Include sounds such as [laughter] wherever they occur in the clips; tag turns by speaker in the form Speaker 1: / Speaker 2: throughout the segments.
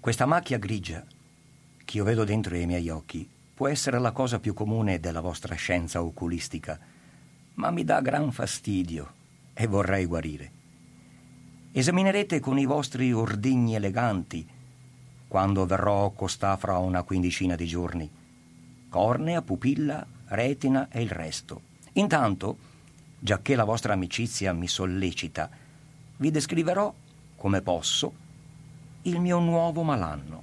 Speaker 1: Questa macchia grigia che io vedo dentro i miei occhi può essere la cosa più comune della vostra scienza oculistica, ma mi dà gran fastidio e vorrei guarire. Esaminerete con i vostri ordigni eleganti, quando verrò costà fra una quindicina di giorni, cornea, pupilla, retina e il resto. Intanto, giacché la vostra amicizia mi sollecita, vi descriverò, come posso, il mio nuovo malanno.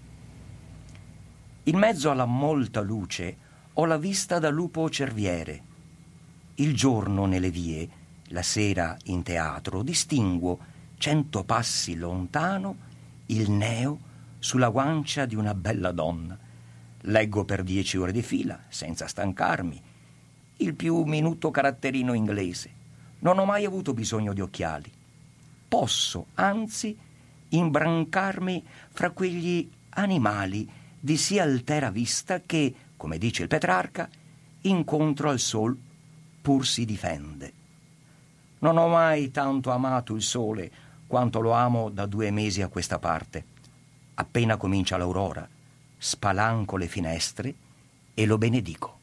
Speaker 1: In mezzo alla molta luce ho la vista da lupo cerviere. Il giorno nelle vie, la sera in teatro, distinguo, cento passi lontano, il neo sulla guancia di una bella donna. Leggo per dieci ore di fila, senza stancarmi, il più minuto caratterino inglese. Non ho mai avuto bisogno di occhiali. Posso, anzi, imbrancarmi fra quegli animali di sì altera vista che, come dice il Petrarca, incontro al sol pur si difende. Non ho mai tanto amato il sole quanto lo amo da due mesi a questa parte. Appena comincia l'aurora, spalanco le finestre e lo benedico.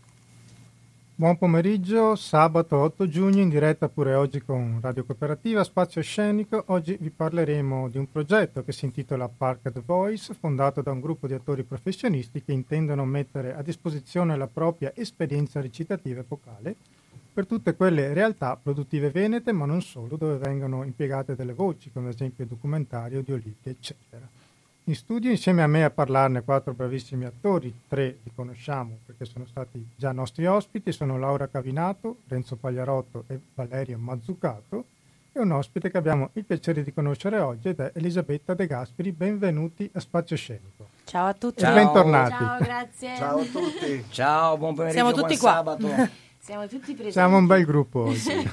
Speaker 2: Buon pomeriggio, sabato 8 giugno in diretta pure oggi con Radio Cooperativa Spazio Scenico. Oggi vi parleremo di un progetto che si intitola Parked Voice, fondato da un gruppo di attori professionisti che intendono mettere a disposizione la propria esperienza recitativa e vocale per tutte quelle realtà produttive venete, ma non solo, dove vengono impiegate delle voci, come ad esempio documentari, audiolibri, eccetera. In studio insieme a me a parlarne quattro bravissimi attori, tre li conosciamo perché sono stati già nostri ospiti, sono Laura Cavinato, Renzo Pagliarotto e Valerio Mazzucato e un ospite che abbiamo il piacere di conoscere oggi ed è Elisabetta De Gasperi. Benvenuti a Spazio Scenico.
Speaker 3: Ciao a tutti.
Speaker 2: Ciao. Bentornati.
Speaker 3: Ciao, grazie.
Speaker 4: Ciao a tutti.
Speaker 1: Ciao, buon pomeriggio,
Speaker 3: Siamo
Speaker 1: buon
Speaker 3: tutti qua.
Speaker 1: sabato. [laughs]
Speaker 3: Siamo tutti presenti.
Speaker 2: Siamo un bel gruppo [laughs] oggi.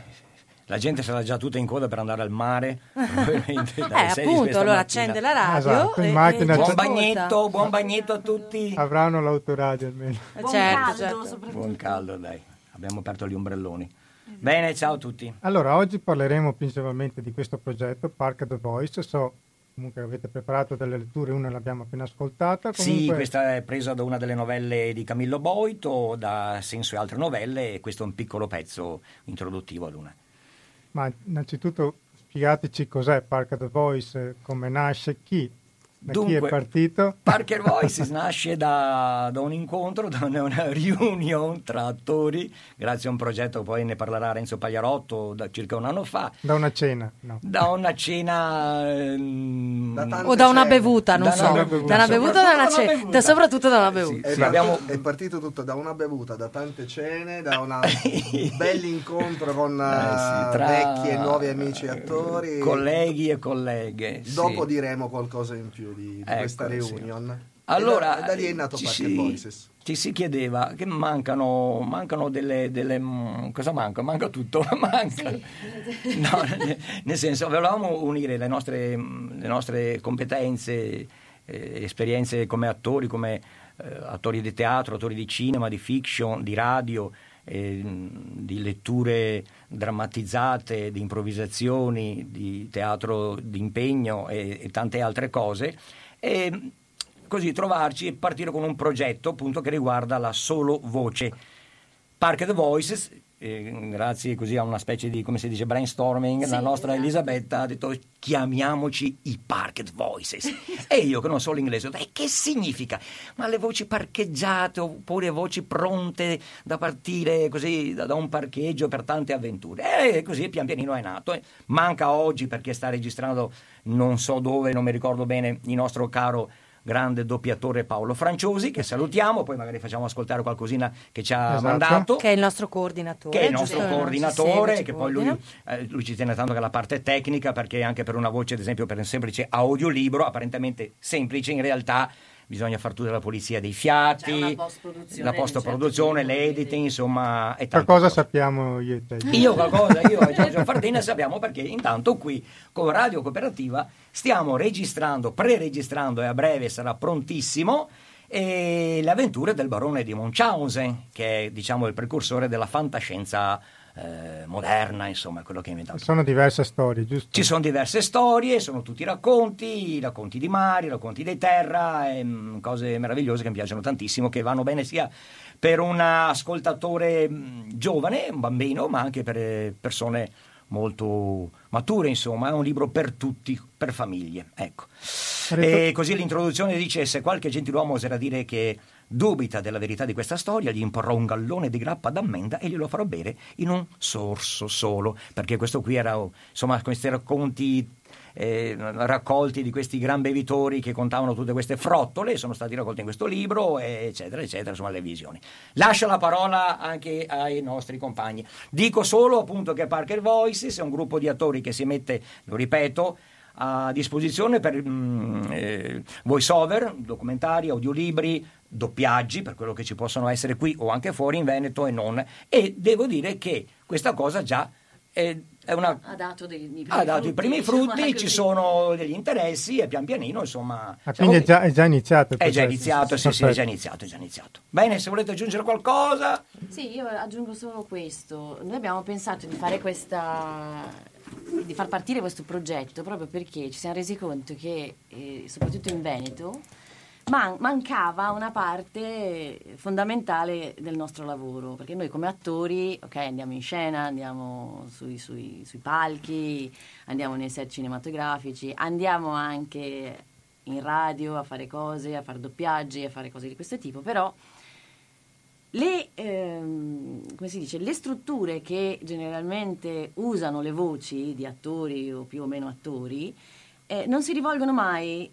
Speaker 1: La gente sarà già tutta in coda per andare al mare. [laughs] probabilmente
Speaker 3: Eh, appunto, allora accende la radio
Speaker 2: Esatto,
Speaker 3: e-
Speaker 2: macchina
Speaker 3: e
Speaker 1: Buon bagnetto, buon bagnetto a tutti.
Speaker 2: Avranno l'autoradio almeno.
Speaker 5: Buon
Speaker 3: certo,
Speaker 5: caldo,
Speaker 3: certo.
Speaker 5: soprattutto.
Speaker 1: Buon caldo, dai. Abbiamo aperto gli ombrelloni. Bene, ciao a tutti.
Speaker 2: Allora, oggi parleremo principalmente di questo progetto, Park the Voice. So comunque avete preparato delle letture, una l'abbiamo appena ascoltata.
Speaker 1: Sì,
Speaker 2: Comunque,
Speaker 1: questa è presa da una delle novelle di Camillo Boito, da Senso e altre novelle, e questo è un piccolo pezzo introduttivo ad una.
Speaker 2: Ma innanzitutto spiegateci cos'è Park the Voice, come nasce, chi, da chi è
Speaker 1: Dunque,
Speaker 2: partito.
Speaker 1: Parker [laughs] Voices nasce da, da un incontro, da una, reunion tra attori, grazie a un progetto, poi ne parlerà Renzo Pagliarotto da circa un anno fa,
Speaker 2: Da una cena, no.
Speaker 1: da una cena... ehm,
Speaker 4: Da
Speaker 3: O da una
Speaker 4: cene.
Speaker 3: bevuta, non
Speaker 1: Da
Speaker 3: so.
Speaker 1: una
Speaker 2: bevuta.
Speaker 3: Da una bevuta o da una
Speaker 1: Soprattutto da una
Speaker 3: cena.
Speaker 1: bevuta.
Speaker 3: Da- Soprattutto da una
Speaker 1: Eh sì.
Speaker 3: bevuta.
Speaker 4: È,
Speaker 1: Sì,
Speaker 4: partito,
Speaker 1: abbiamo-
Speaker 4: è partito tutto da una bevuta, da tante cene, da un [laughs] bell'incontro con
Speaker 1: Eh sì,
Speaker 4: eh,
Speaker 1: tra-
Speaker 4: vecchi e nuovi amici attori.
Speaker 1: Colleghi e colleghe. sì.
Speaker 4: Dopo diremo qualcosa in più di, di
Speaker 1: Ecco,
Speaker 4: questa
Speaker 1: sì.
Speaker 4: reunion.
Speaker 1: Allora,
Speaker 4: e da, da lì è nato
Speaker 1: ci
Speaker 4: Parker
Speaker 1: si,
Speaker 4: Voices.
Speaker 1: ci si chiedeva che mancano, mancano delle, delle, mm, cosa manca? Manca tutto, [laughs] manca. No, nel- nel senso, volevamo unire le nostre, mm, le nostre competenze, eh, esperienze come attori, come eh, attori di teatro, attori di cinema, di fiction, di radio, eh, di letture drammatizzate, di improvvisazioni, di teatro d'impegno e, e tante altre cose. E così trovarci e partire con un progetto appunto che riguarda la solo voce. Park the Voices, eh, grazie così a una specie di, come si dice, brainstorming,
Speaker 3: Sì,
Speaker 1: la nostra
Speaker 3: esatto.
Speaker 1: Elisabetta ha detto chiamiamoci i Parked Voices. [laughs] e io che non so l'inglese ho detto, "E che significa? Ma le voci parcheggiate oppure voci pronte da partire così da, da un parcheggio per tante avventure. E così pian pianino è nato. eh. Manca oggi perché sta registrando non so dove, non mi ricordo bene, il nostro caro grande doppiatore Paolo Franciosi, che salutiamo, poi magari facciamo ascoltare qualcosina che ci ha
Speaker 2: Esatto.
Speaker 1: mandato.
Speaker 3: Che è il nostro coordinatore.
Speaker 1: Che è il nostro coordinatore,
Speaker 3: segue,
Speaker 1: che poi lui, eh, lui ci tiene tanto che la parte tecnica, perché anche per una voce, ad esempio, per un semplice audiolibro, apparentemente semplice, in realtà bisogna far tutta la pulizia dei fiati,
Speaker 5: post-produzione
Speaker 1: la post-produzione,
Speaker 5: certo
Speaker 1: l'editing, insomma, e
Speaker 2: Qualcosa
Speaker 1: cose.
Speaker 2: sappiamo io e te.
Speaker 1: Io qualcosa, io e Giorgio Fardina sappiamo perché intanto qui con Radio Cooperativa stiamo registrando, pre-registrando e a breve sarà prontissimo eh, le avventure del barone di Munchausen, che è diciamo il precursore della fantascienza eh, moderna, insomma, quello che ha inventato.
Speaker 2: Sono diverse storie, giusto?
Speaker 1: Ci sono diverse storie, sono tutti racconti, racconti di mari, racconti di terra, e, mh, cose meravigliose che mi piacciono tantissimo, che vanno bene sia per un ascoltatore mh, giovane, un bambino, ma anche per eh, persone molto mature, insomma, è un libro per tutti, per famiglie, ecco. E così l'introduzione dice se qualche gentiluomo oserà dire che dubita della verità di questa storia, gli imporrò un gallone di grappa d'ammenda e glielo farò bere in un sorso solo, perché questo qui era, insomma, questi racconti eh, raccolti di questi gran bevitori che contavano tutte queste frottole, sono stati raccolti in questo libro, eccetera, eccetera, insomma, le visioni. Lascio la parola anche ai nostri compagni. Dico solo appunto che Parker Voices è un gruppo di attori che si mette, lo ripeto, a disposizione per mm, eh, voice over, documentari, audiolibri, doppiaggi per quello che ci possono essere qui o anche fuori in Veneto e non. E devo dire che questa cosa già è, è una,
Speaker 3: ha dato, dei, i primi
Speaker 1: ha dato
Speaker 3: frutti,
Speaker 1: i primi
Speaker 3: diciamo
Speaker 1: frutti, ci sono degli interessi e pian pianino insomma...
Speaker 2: Ah, quindi è già, è già iniziato. il
Speaker 1: È già
Speaker 2: progetto.
Speaker 1: iniziato, sì, sì, è già iniziato, è già iniziato. Bene, se volete aggiungere qualcosa...
Speaker 3: Sì, io aggiungo solo questo. Noi abbiamo pensato di fare questa di far partire questo progetto proprio perché ci siamo resi conto che eh, soprattutto in Veneto man- mancava una parte fondamentale del nostro lavoro, perché noi come attori, ok, andiamo in scena, andiamo sui, sui- sui palchi, andiamo nei set cinematografici, andiamo anche in radio a fare cose, a fare doppiaggi, a fare cose di questo tipo, però le, ehm, dice, le strutture che generalmente usano le voci di attori o più o meno attori eh, non si rivolgono mai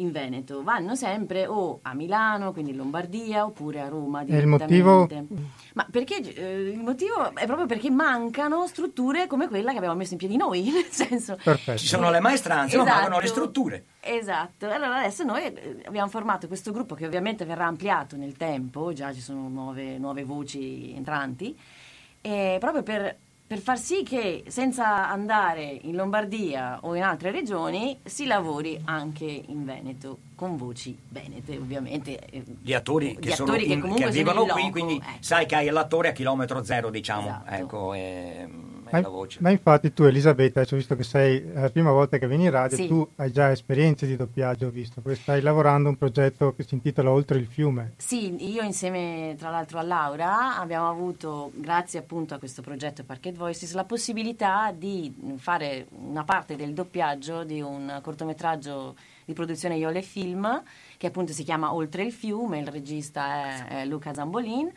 Speaker 3: in Veneto, vanno sempre o a Milano, quindi in Lombardia, oppure a Roma
Speaker 2: E il motivo?
Speaker 3: direttamente. Ma perché eh, il motivo è proprio perché mancano strutture come quella che abbiamo messo in piedi noi, [laughs] nel senso
Speaker 2: Perfetto.
Speaker 1: Ci sono le maestranze, ma
Speaker 3: Esatto.
Speaker 1: mancano le strutture.
Speaker 3: Esatto, allora adesso noi eh, abbiamo formato questo gruppo che ovviamente verrà ampliato nel tempo, già ci sono nuove, nuove voci entranti, e proprio per, per far sì che senza andare in Lombardia o in altre regioni si lavori anche in Veneto con voci venete ovviamente. eh,
Speaker 1: Gli attori che, sono
Speaker 3: attori che
Speaker 1: in- che vivono
Speaker 3: in
Speaker 1: qui,
Speaker 3: loco,
Speaker 1: quindi
Speaker 3: ecco.
Speaker 1: sai che hai l'attore a chilometro zero, diciamo.
Speaker 3: Esatto.
Speaker 1: Ecco, è, è
Speaker 2: Ma,
Speaker 1: la voce.
Speaker 2: ma infatti tu Elisabetta, adesso visto che sei la prima volta che vieni in radio,
Speaker 3: Sì.
Speaker 2: tu hai già esperienze di doppiaggio, ho visto, perché stai lavorando a un progetto che si intitola Oltre il fiume.
Speaker 3: Sì, io insieme tra l'altro a Laura abbiamo avuto, grazie appunto a questo progetto Parket Voices, la possibilità di fare una parte del doppiaggio di un cortometraggio di produzione Iole Film che appunto si chiama Oltre il fiume, il regista è, è Luca Zambolin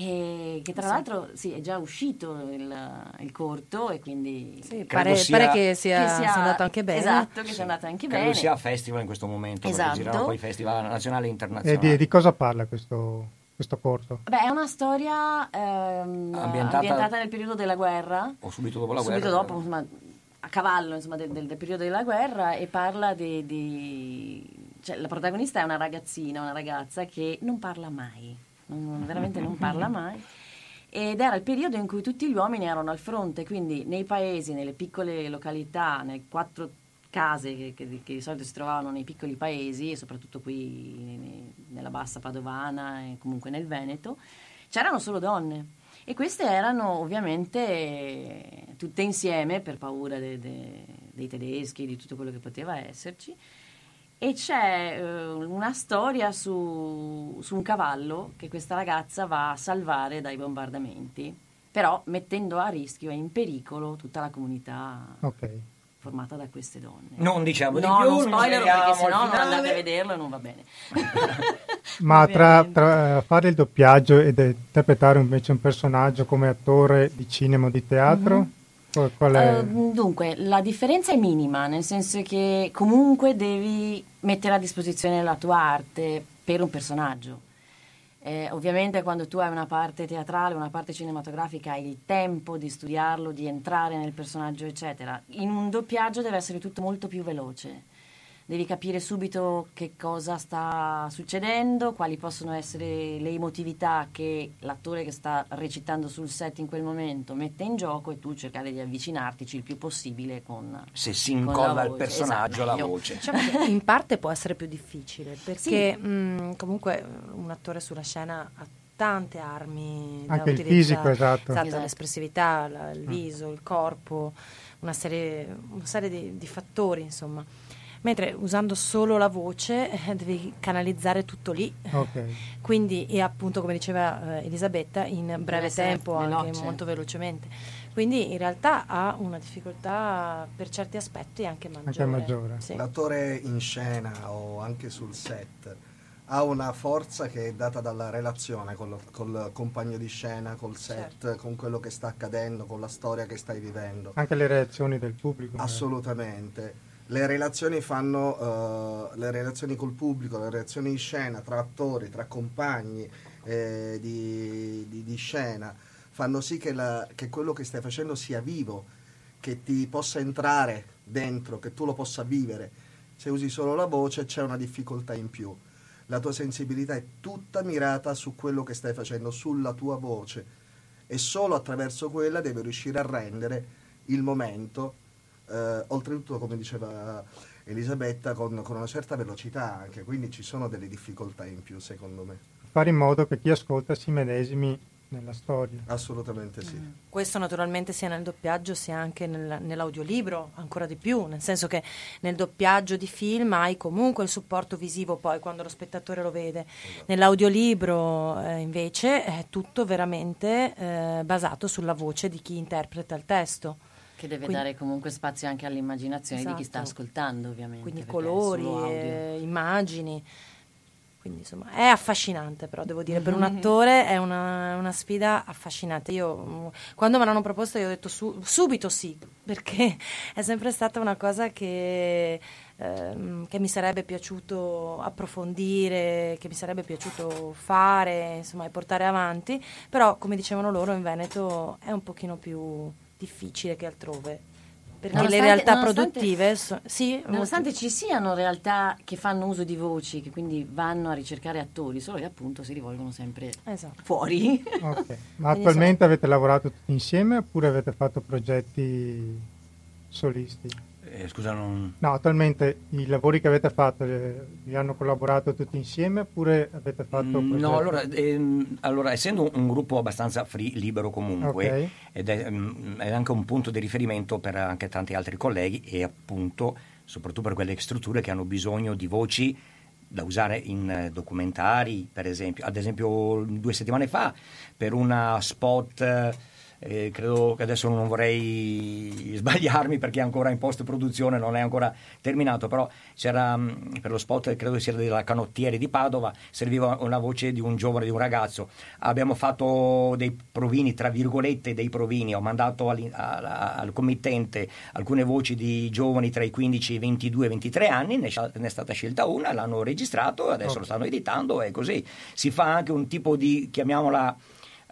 Speaker 3: e che tra l'altro sì, è già uscito il, il corto e quindi
Speaker 5: Sì, pare,
Speaker 1: sia-
Speaker 5: pare che sia,
Speaker 3: che sia-
Speaker 5: sia andato anche bene.
Speaker 3: Esatto, che sia andato anche
Speaker 1: Credo
Speaker 3: bene.
Speaker 1: sia a festival in questo momento,
Speaker 3: Esatto.
Speaker 1: perché girano poi festival nazionali e
Speaker 2: E
Speaker 1: internazionali.
Speaker 2: di, di cosa parla questo, questo corto?
Speaker 3: Beh, è una storia ehm,
Speaker 1: Ambientata-
Speaker 3: ambientata... nel periodo della guerra.
Speaker 1: O subito dopo la
Speaker 3: subito
Speaker 1: guerra.
Speaker 3: dopo, insomma, a cavallo insomma, del, del- del periodo della guerra e parla di... di- cioè, la protagonista è una ragazzina, una ragazza che non parla mai, non- veramente non parla [laughs] mai. Ed era il periodo in cui tutti gli uomini erano al fronte, quindi nei paesi, nelle piccole località, nelle quattro case che, che- che di solito si trovavano nei piccoli paesi, e soprattutto qui ne- nella bassa padovana e comunque nel Veneto, c'erano solo donne. E queste erano ovviamente tutte insieme per paura de- de- dei tedeschi, di tutto quello che poteva esserci. E c'è eh, una storia su, su un cavallo che questa ragazza va a salvare dai bombardamenti, però mettendo a rischio e in pericolo tutta la comunità
Speaker 2: Ok.
Speaker 3: formata da queste donne.
Speaker 1: Non diciamo di
Speaker 3: no,
Speaker 1: più,
Speaker 3: non spoiler perché sennò non andate a vederlo e non va bene. [laughs]
Speaker 2: Ma tra, tra fare il doppiaggio ed interpretare invece un personaggio come attore di cinema o di teatro, qual, qual è?
Speaker 3: Eh, dunque, la differenza è minima, nel senso che comunque devi mettere a disposizione la tua arte per un personaggio. Eh, ovviamente quando tu hai una parte teatrale, una parte cinematografica, hai il tempo di studiarlo, di entrare nel personaggio, eccetera. In un doppiaggio deve essere tutto molto più veloce. Devi capire subito che cosa sta succedendo, quali possono essere le emotività che l'attore che sta recitando sul set in quel momento mette in gioco e tu cercare di avvicinartici il più possibile con
Speaker 1: Se si
Speaker 3: la
Speaker 1: incolla il
Speaker 3: voce,
Speaker 1: personaggio
Speaker 3: esatto,
Speaker 1: alla
Speaker 3: meglio.
Speaker 1: voce.
Speaker 5: Diciamo in parte può essere più difficile perché mh, comunque un attore sulla scena ha tante armi da
Speaker 2: Anche il
Speaker 5: utilizzare.
Speaker 2: fisico, esatto.
Speaker 3: Esatto.
Speaker 5: l'espressività, la- il viso, il corpo, una serie, una serie di, di fattori, insomma. Mentre usando solo la voce eh, devi canalizzare tutto lì.
Speaker 2: Ok. [laughs]
Speaker 5: Quindi, e appunto, come diceva eh, Elisabetta, in breve tempo, anche
Speaker 3: veloce.
Speaker 5: molto velocemente. Quindi in realtà ha una difficoltà per certi aspetti anche maggiore.
Speaker 2: maggiore.
Speaker 5: Sì.
Speaker 4: L'attore in scena o anche sul set ha una forza che è data dalla relazione col, col compagno di scena, col set,
Speaker 5: Certo.
Speaker 4: con quello che sta accadendo, con la storia che stai vivendo.
Speaker 2: Anche le reazioni del pubblico.
Speaker 4: Assolutamente. Le relazioni fanno eh, le relazioni col pubblico, le reazioni in scena tra attori, tra compagni eh, di, di- di scena fanno sì che, la- che quello che stai facendo sia vivo, che ti possa entrare dentro, che tu lo possa vivere. Se usi solo la voce c'è una difficoltà in più. La tua sensibilità è tutta mirata su quello che stai facendo, sulla tua voce e solo attraverso quella devi riuscire a rendere il momento, eh, oltretutto come diceva Elisabetta, con, con una certa velocità anche, quindi ci sono delle difficoltà in più secondo me.
Speaker 2: Fare in modo che chi ascolta si medesimi nella storia.
Speaker 4: Assolutamente sì.
Speaker 5: Questo naturalmente sia nel doppiaggio sia anche nel- nell'audiolibro, ancora di più, nel senso che nel doppiaggio di film hai comunque il supporto visivo poi quando lo spettatore lo vede. Nell'audiolibro eh, invece è tutto veramente eh, basato sulla voce di chi interpreta il testo.
Speaker 3: Che deve
Speaker 5: Quindi-
Speaker 3: dare comunque spazio anche all'immaginazione di chi sta
Speaker 5: Esatto.
Speaker 3: ascoltando, ovviamente.
Speaker 5: Quindi colori, eh, immagini. Quindi insomma è affascinante, però devo dire, per un attore è una, una sfida affascinante. Io mm, quando me l'hanno proposto io ho detto su- subito sì, perché [laughs] è sempre stata una cosa che, ehm, che mi sarebbe piaciuto approfondire, che mi sarebbe piaciuto fare, insomma, e portare avanti, però come dicevano loro in Veneto è un pochino più difficile che altrove. Perché le
Speaker 3: Nonostante-
Speaker 5: realtà
Speaker 3: nonostante-
Speaker 5: produttive so- sì,
Speaker 3: Nonostante
Speaker 5: molto-
Speaker 3: ci siano realtà che fanno uso di voci, che quindi vanno a ricercare attori, solo che appunto si rivolgono sempre
Speaker 5: Esatto.
Speaker 3: fuori.
Speaker 2: Ok. Ma [laughs] attualmente avete lavorato tutti insieme oppure avete fatto progetti solisti?
Speaker 1: Eh, scusa, non...
Speaker 2: No, attualmente i lavori che avete fatto eh, vi hanno collaborato tutti insieme oppure avete fatto
Speaker 1: Mm? No, allora, ehm, allora, essendo un gruppo abbastanza free, libero comunque,
Speaker 2: Ok.
Speaker 1: ed è, mm, è anche un punto di riferimento per anche tanti altri colleghi e appunto, soprattutto per quelle strutture che hanno bisogno di voci da usare in eh, documentari, per esempio. Ad esempio, due settimane fa, per una spot... eh, credo che adesso non vorrei sbagliarmi perché è ancora in post produzione, non è ancora terminato, però c'era mh, per lo spot, credo che sia della canottiere di Padova, serviva una voce di un giovane, di un ragazzo. Abbiamo fatto dei provini, tra virgolette, dei provini, ho mandato all'in- a- a- al committente alcune voci di giovani tra i 15 e i 22 e 23 anni, ne, ne è stata scelta una, l'hanno registrato, adesso
Speaker 2: Ok.
Speaker 1: lo stanno editando e così. Si fa anche un tipo di, chiamiamola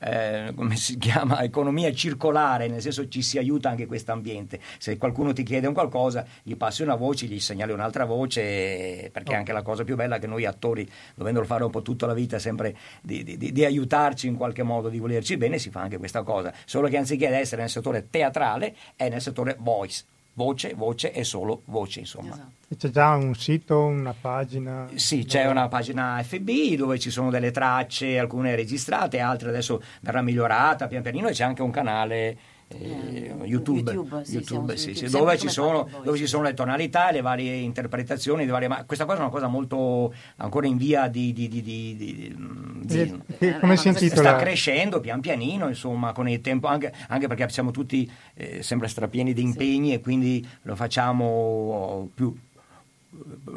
Speaker 1: eh, come si chiama, [laughs] economia circolare, nel senso ci si aiuta anche questo ambiente. Se qualcuno ti chiede un qualcosa, gli passi una voce, gli segnali un'altra voce, perché
Speaker 2: Oh.
Speaker 1: anche la cosa più bella è che noi attori, dovendolo fare un po' tutta la vita, sempre di, di- di- di aiutarci in qualche modo, di volerci bene, si fa anche questa cosa. Solo che anziché essere nel settore teatrale, è nel settore voice. Voce, voce e solo voce, insomma.
Speaker 3: Esatto.
Speaker 2: E C'è già un sito, una pagina?
Speaker 1: Sì, c'è una pagina FB dove ci sono delle tracce, alcune registrate, altre adesso verrà migliorata pian pianino e c'è anche un canale eh,
Speaker 3: Eh,
Speaker 1: YouTube,
Speaker 3: YouTube, sì, su
Speaker 1: sì,
Speaker 3: YouTube,
Speaker 1: sì, dove, ci sono, dove ci sono le tonalità, le varie interpretazioni, le varie- ma questa cosa è una cosa molto ancora in via di... di- di- di- di- di-
Speaker 2: E- che-
Speaker 3: Eh,
Speaker 2: come
Speaker 3: eh,
Speaker 2: si intitola?
Speaker 1: sta crescendo pian pianino, insomma, con il tempo, anche, anche perché siamo tutti eh, sempre strapieni di impegni e quindi lo facciamo più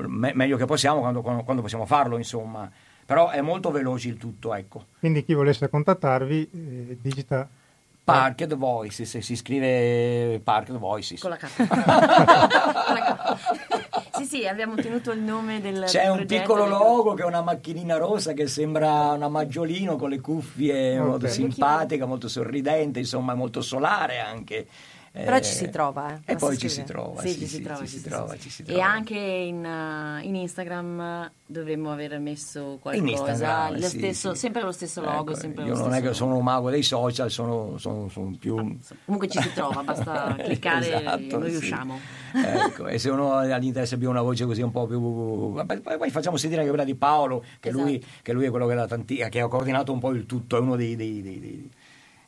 Speaker 1: me- meglio che possiamo quando, quando- quando possiamo farlo, insomma. Però è molto veloce il tutto, ecco.
Speaker 2: Quindi chi volesse contattarvi eh, digita
Speaker 1: Parked Voices, si scrive Parked Voices. [laughs]
Speaker 3: Con la K. Sì, sì, abbiamo ottenuto il nome del
Speaker 1: C'è
Speaker 3: del
Speaker 1: un
Speaker 3: progetto,
Speaker 1: piccolo logo che è una macchinina rossa che sembra una maggiolino con le cuffie
Speaker 2: Ok.
Speaker 1: molto simpatica, molto sorridente, insomma, molto solare anche.
Speaker 5: Però ci si trova, eh.
Speaker 1: E poi ci si trova,
Speaker 3: Sì,
Speaker 1: sì,
Speaker 3: ci si trova,
Speaker 1: ci si trova,
Speaker 3: E anche in, uh, in Instagram dovremmo aver messo qualcosa, lo
Speaker 1: sì,
Speaker 3: stesso- sempre lo stesso logo,
Speaker 1: Ecco,
Speaker 3: sempre
Speaker 1: io
Speaker 3: lo
Speaker 1: non è che sono un mago dei social, sono, sono- sono più...
Speaker 3: Comunque ci si trova, basta [laughs] cliccare e
Speaker 1: Esatto,
Speaker 3: noi
Speaker 1: sì.
Speaker 3: usciamo.
Speaker 1: Ecco, e se uno agli interessa più una voce così un po' più poi, facciamo sentire anche quella di Paolo che, lui,
Speaker 3: Esatto.
Speaker 1: che lui è quello che, tanti- che ha coordinato un po' il tutto è uno dei, dei- dei- dei-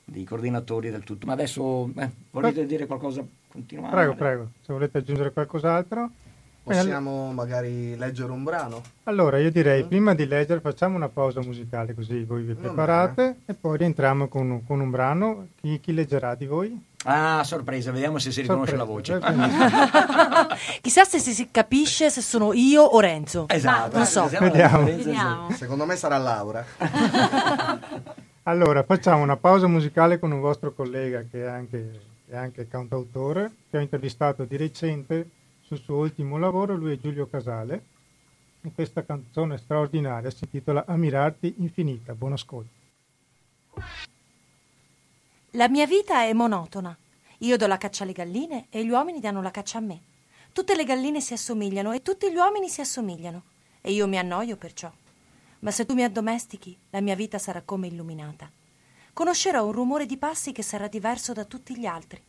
Speaker 1: dei coordinatori del tutto ma adesso eh, volete dire qualcosa continuare?
Speaker 2: Prego, prego, se volete aggiungere qualcos'altro.
Speaker 4: Possiamo magari leggere un brano?
Speaker 2: Allora, io direi, prima di leggere, facciamo una pausa musicale così voi vi preparate e poi rientriamo con, un- con un brano. Chi, chi leggerà di voi?
Speaker 1: ah sorpresa vediamo se si riconosce la voce. [laughs]
Speaker 5: Chissà se si capisce se sono io o Renzo.
Speaker 1: esatto
Speaker 5: Non so.
Speaker 1: vediamo.
Speaker 2: Vediamo.
Speaker 4: Secondo me sarà Laura. [laughs]
Speaker 2: Allora, facciamo una pausa musicale con un vostro collega che è anche, che è anche cantautore, che ho intervistato di recente sul suo ultimo lavoro, lui è Giulio Casale, e questa canzone straordinaria si intitola Ammirarti infinita. Buon ascolto.
Speaker 5: La mia vita è monotona. Io do la caccia alle galline e gli uomini danno la caccia a me. Tutte le galline si assomigliano e tutti gli uomini si assomigliano. E io mi annoio perciò. Ma se tu mi addomestichi, la mia vita sarà come illuminata. Conoscerò un rumore di passi che sarà diverso da tutti gli altri.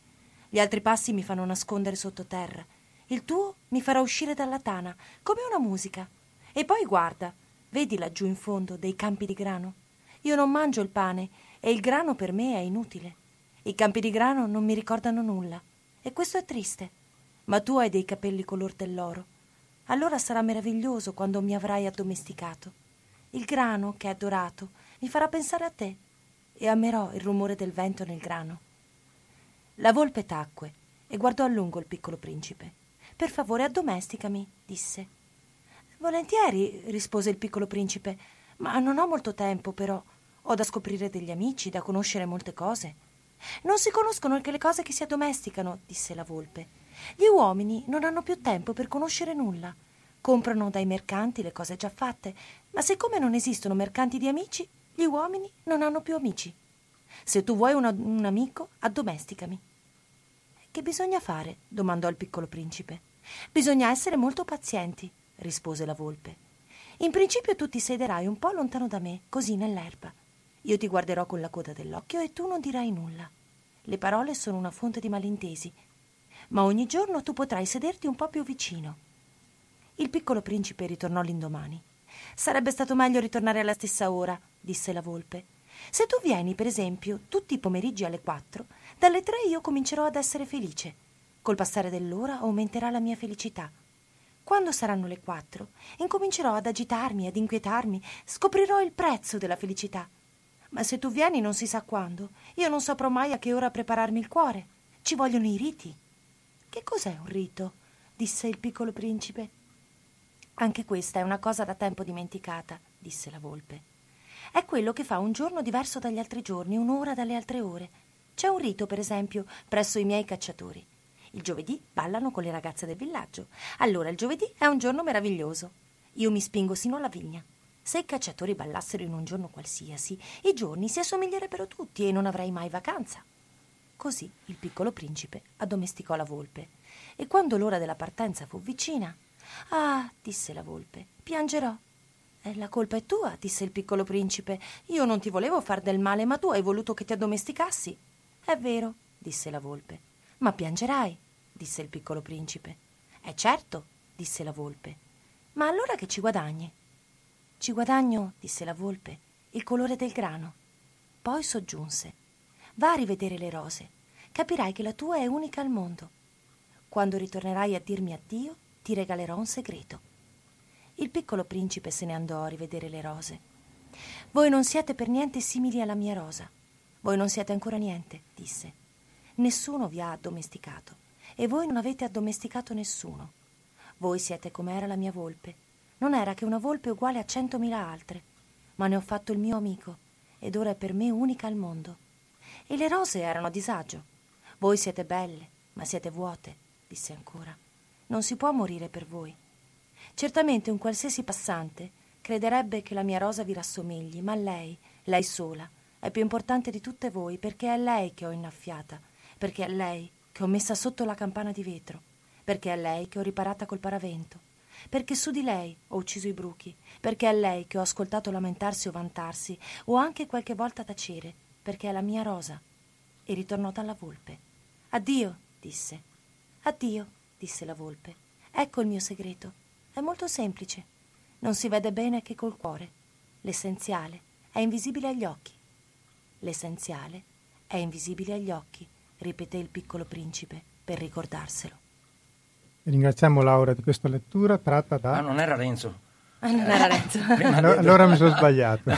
Speaker 5: Gli altri passi mi fanno nascondere sottoterra. Il tuo mi farà uscire dalla tana, come una musica. E poi guarda, vedi laggiù in fondo dei campi di grano? Io non mangio il pane e il grano per me è inutile. I campi di grano non mi ricordano nulla. E questo è triste. Ma tu hai dei capelli color dell'oro. Allora sarà meraviglioso quando mi avrai addomesticato. Il grano, che è dorato, mi farà pensare a te e amerò il rumore del vento nel grano. La volpe tacque e guardò a lungo il piccolo principe. Per favore, addomesticami, disse. Volentieri, rispose il piccolo principe, ma non ho molto tempo, però. Ho da scoprire degli amici, da conoscere molte cose. Non si conoscono che le cose che si addomesticano, disse la volpe. Gli uomini non hanno più tempo per conoscere nulla. Comprano dai mercanti le cose già fatte, ma siccome non esistono mercanti di amici, gli uomini non hanno più amici. Se tu vuoi una- un amico, addomesticami. Che bisogna fare? domandò il piccolo principe. Bisogna essere molto pazienti, rispose la volpe. In principio tu ti sederai un po' lontano da me, così nell'erba. Io ti guarderò con la coda dell'occhio e tu non dirai nulla. Le parole sono una fonte di malintesi, ma ogni giorno tu potrai sederti un po' più vicino. Il piccolo principe ritornò l'indomani. Sarebbe stato meglio ritornare alla stessa ora, disse la volpe. Se tu vieni, per esempio, tutti i pomeriggi alle quattro, dalle tre io comincerò ad essere felice. Col passare dell'ora aumenterà la mia felicità. Quando saranno le quattro, incomincerò ad agitarmi, ad inquietarmi, scoprirò il prezzo della felicità. Ma se tu vieni non si sa quando, io non saprò mai a che ora prepararmi il cuore. Ci vogliono i riti. Che cos'è un rito? disse il piccolo principe. Anche questa è una cosa da tempo dimenticata, disse la volpe. È quello che fa un giorno diverso dagli altri giorni, un'ora dalle altre ore. C'è un rito, per esempio, presso i miei cacciatori. Il giovedì ballano con le ragazze del villaggio. Allora il giovedì è un giorno meraviglioso. Io mi spingo sino alla vigna. Se i cacciatori ballassero in un giorno qualsiasi, i giorni si assomiglierebbero tutti e non avrei mai vacanza. Così il piccolo principe addomesticò la volpe. E quando l'ora della partenza fu vicina, Ah, disse la volpe, piangerò. E la colpa è tua, disse il piccolo principe. Io non ti volevo far del male, ma tu hai voluto che ti addomesticassi. È vero, disse la volpe. Ma piangerai, disse il piccolo principe. È certo, disse la volpe. Ma allora che ci guadagni? Ci guadagno, disse la volpe, il colore del grano. Poi soggiunse. Va a rivedere le rose. Capirai che la tua è unica al mondo. Quando ritornerai a dirmi addio, ti regalerò un segreto. Il piccolo principe se ne andò a rivedere le rose. Voi non siete per niente simili alla mia rosa. Voi non siete ancora niente, disse. Nessuno vi ha addomesticato e voi non avete addomesticato nessuno. Voi siete come era la mia volpe. Non era che una volpe uguale a centomila altre, ma ne ho fatto il mio amico ed ora è per me unica al mondo. E le rose erano a disagio. Voi siete belle, ma siete vuote, disse ancora. Non si può morire per voi. Certamente un qualsiasi passante crederebbe che la mia rosa vi rassomigli, ma lei, lei sola, è più importante di tutte voi perché è lei che ho innaffiata, perché è lei che ho messa sotto la campana di vetro, perché è lei che ho riparata col paravento, perché su di lei ho ucciso i bruchi, perché è lei che ho ascoltato lamentarsi o vantarsi, o anche qualche volta tacere, perché è la mia rosa. E ritornò dalla volpe. Addio, disse. Addio, disse la volpe. Ecco il mio segreto. È molto semplice. Non si vede bene che col cuore. L'essenziale è invisibile agli occhi. L'essenziale è invisibile agli occhi, ripeté il piccolo principe per ricordarselo.
Speaker 2: Ringraziamo Laura di questa lettura tratta da...
Speaker 1: Ah, non era Renzo.
Speaker 5: Ah, non era Renzo.
Speaker 2: Allora, allora mi sono sbagliato. [laughs]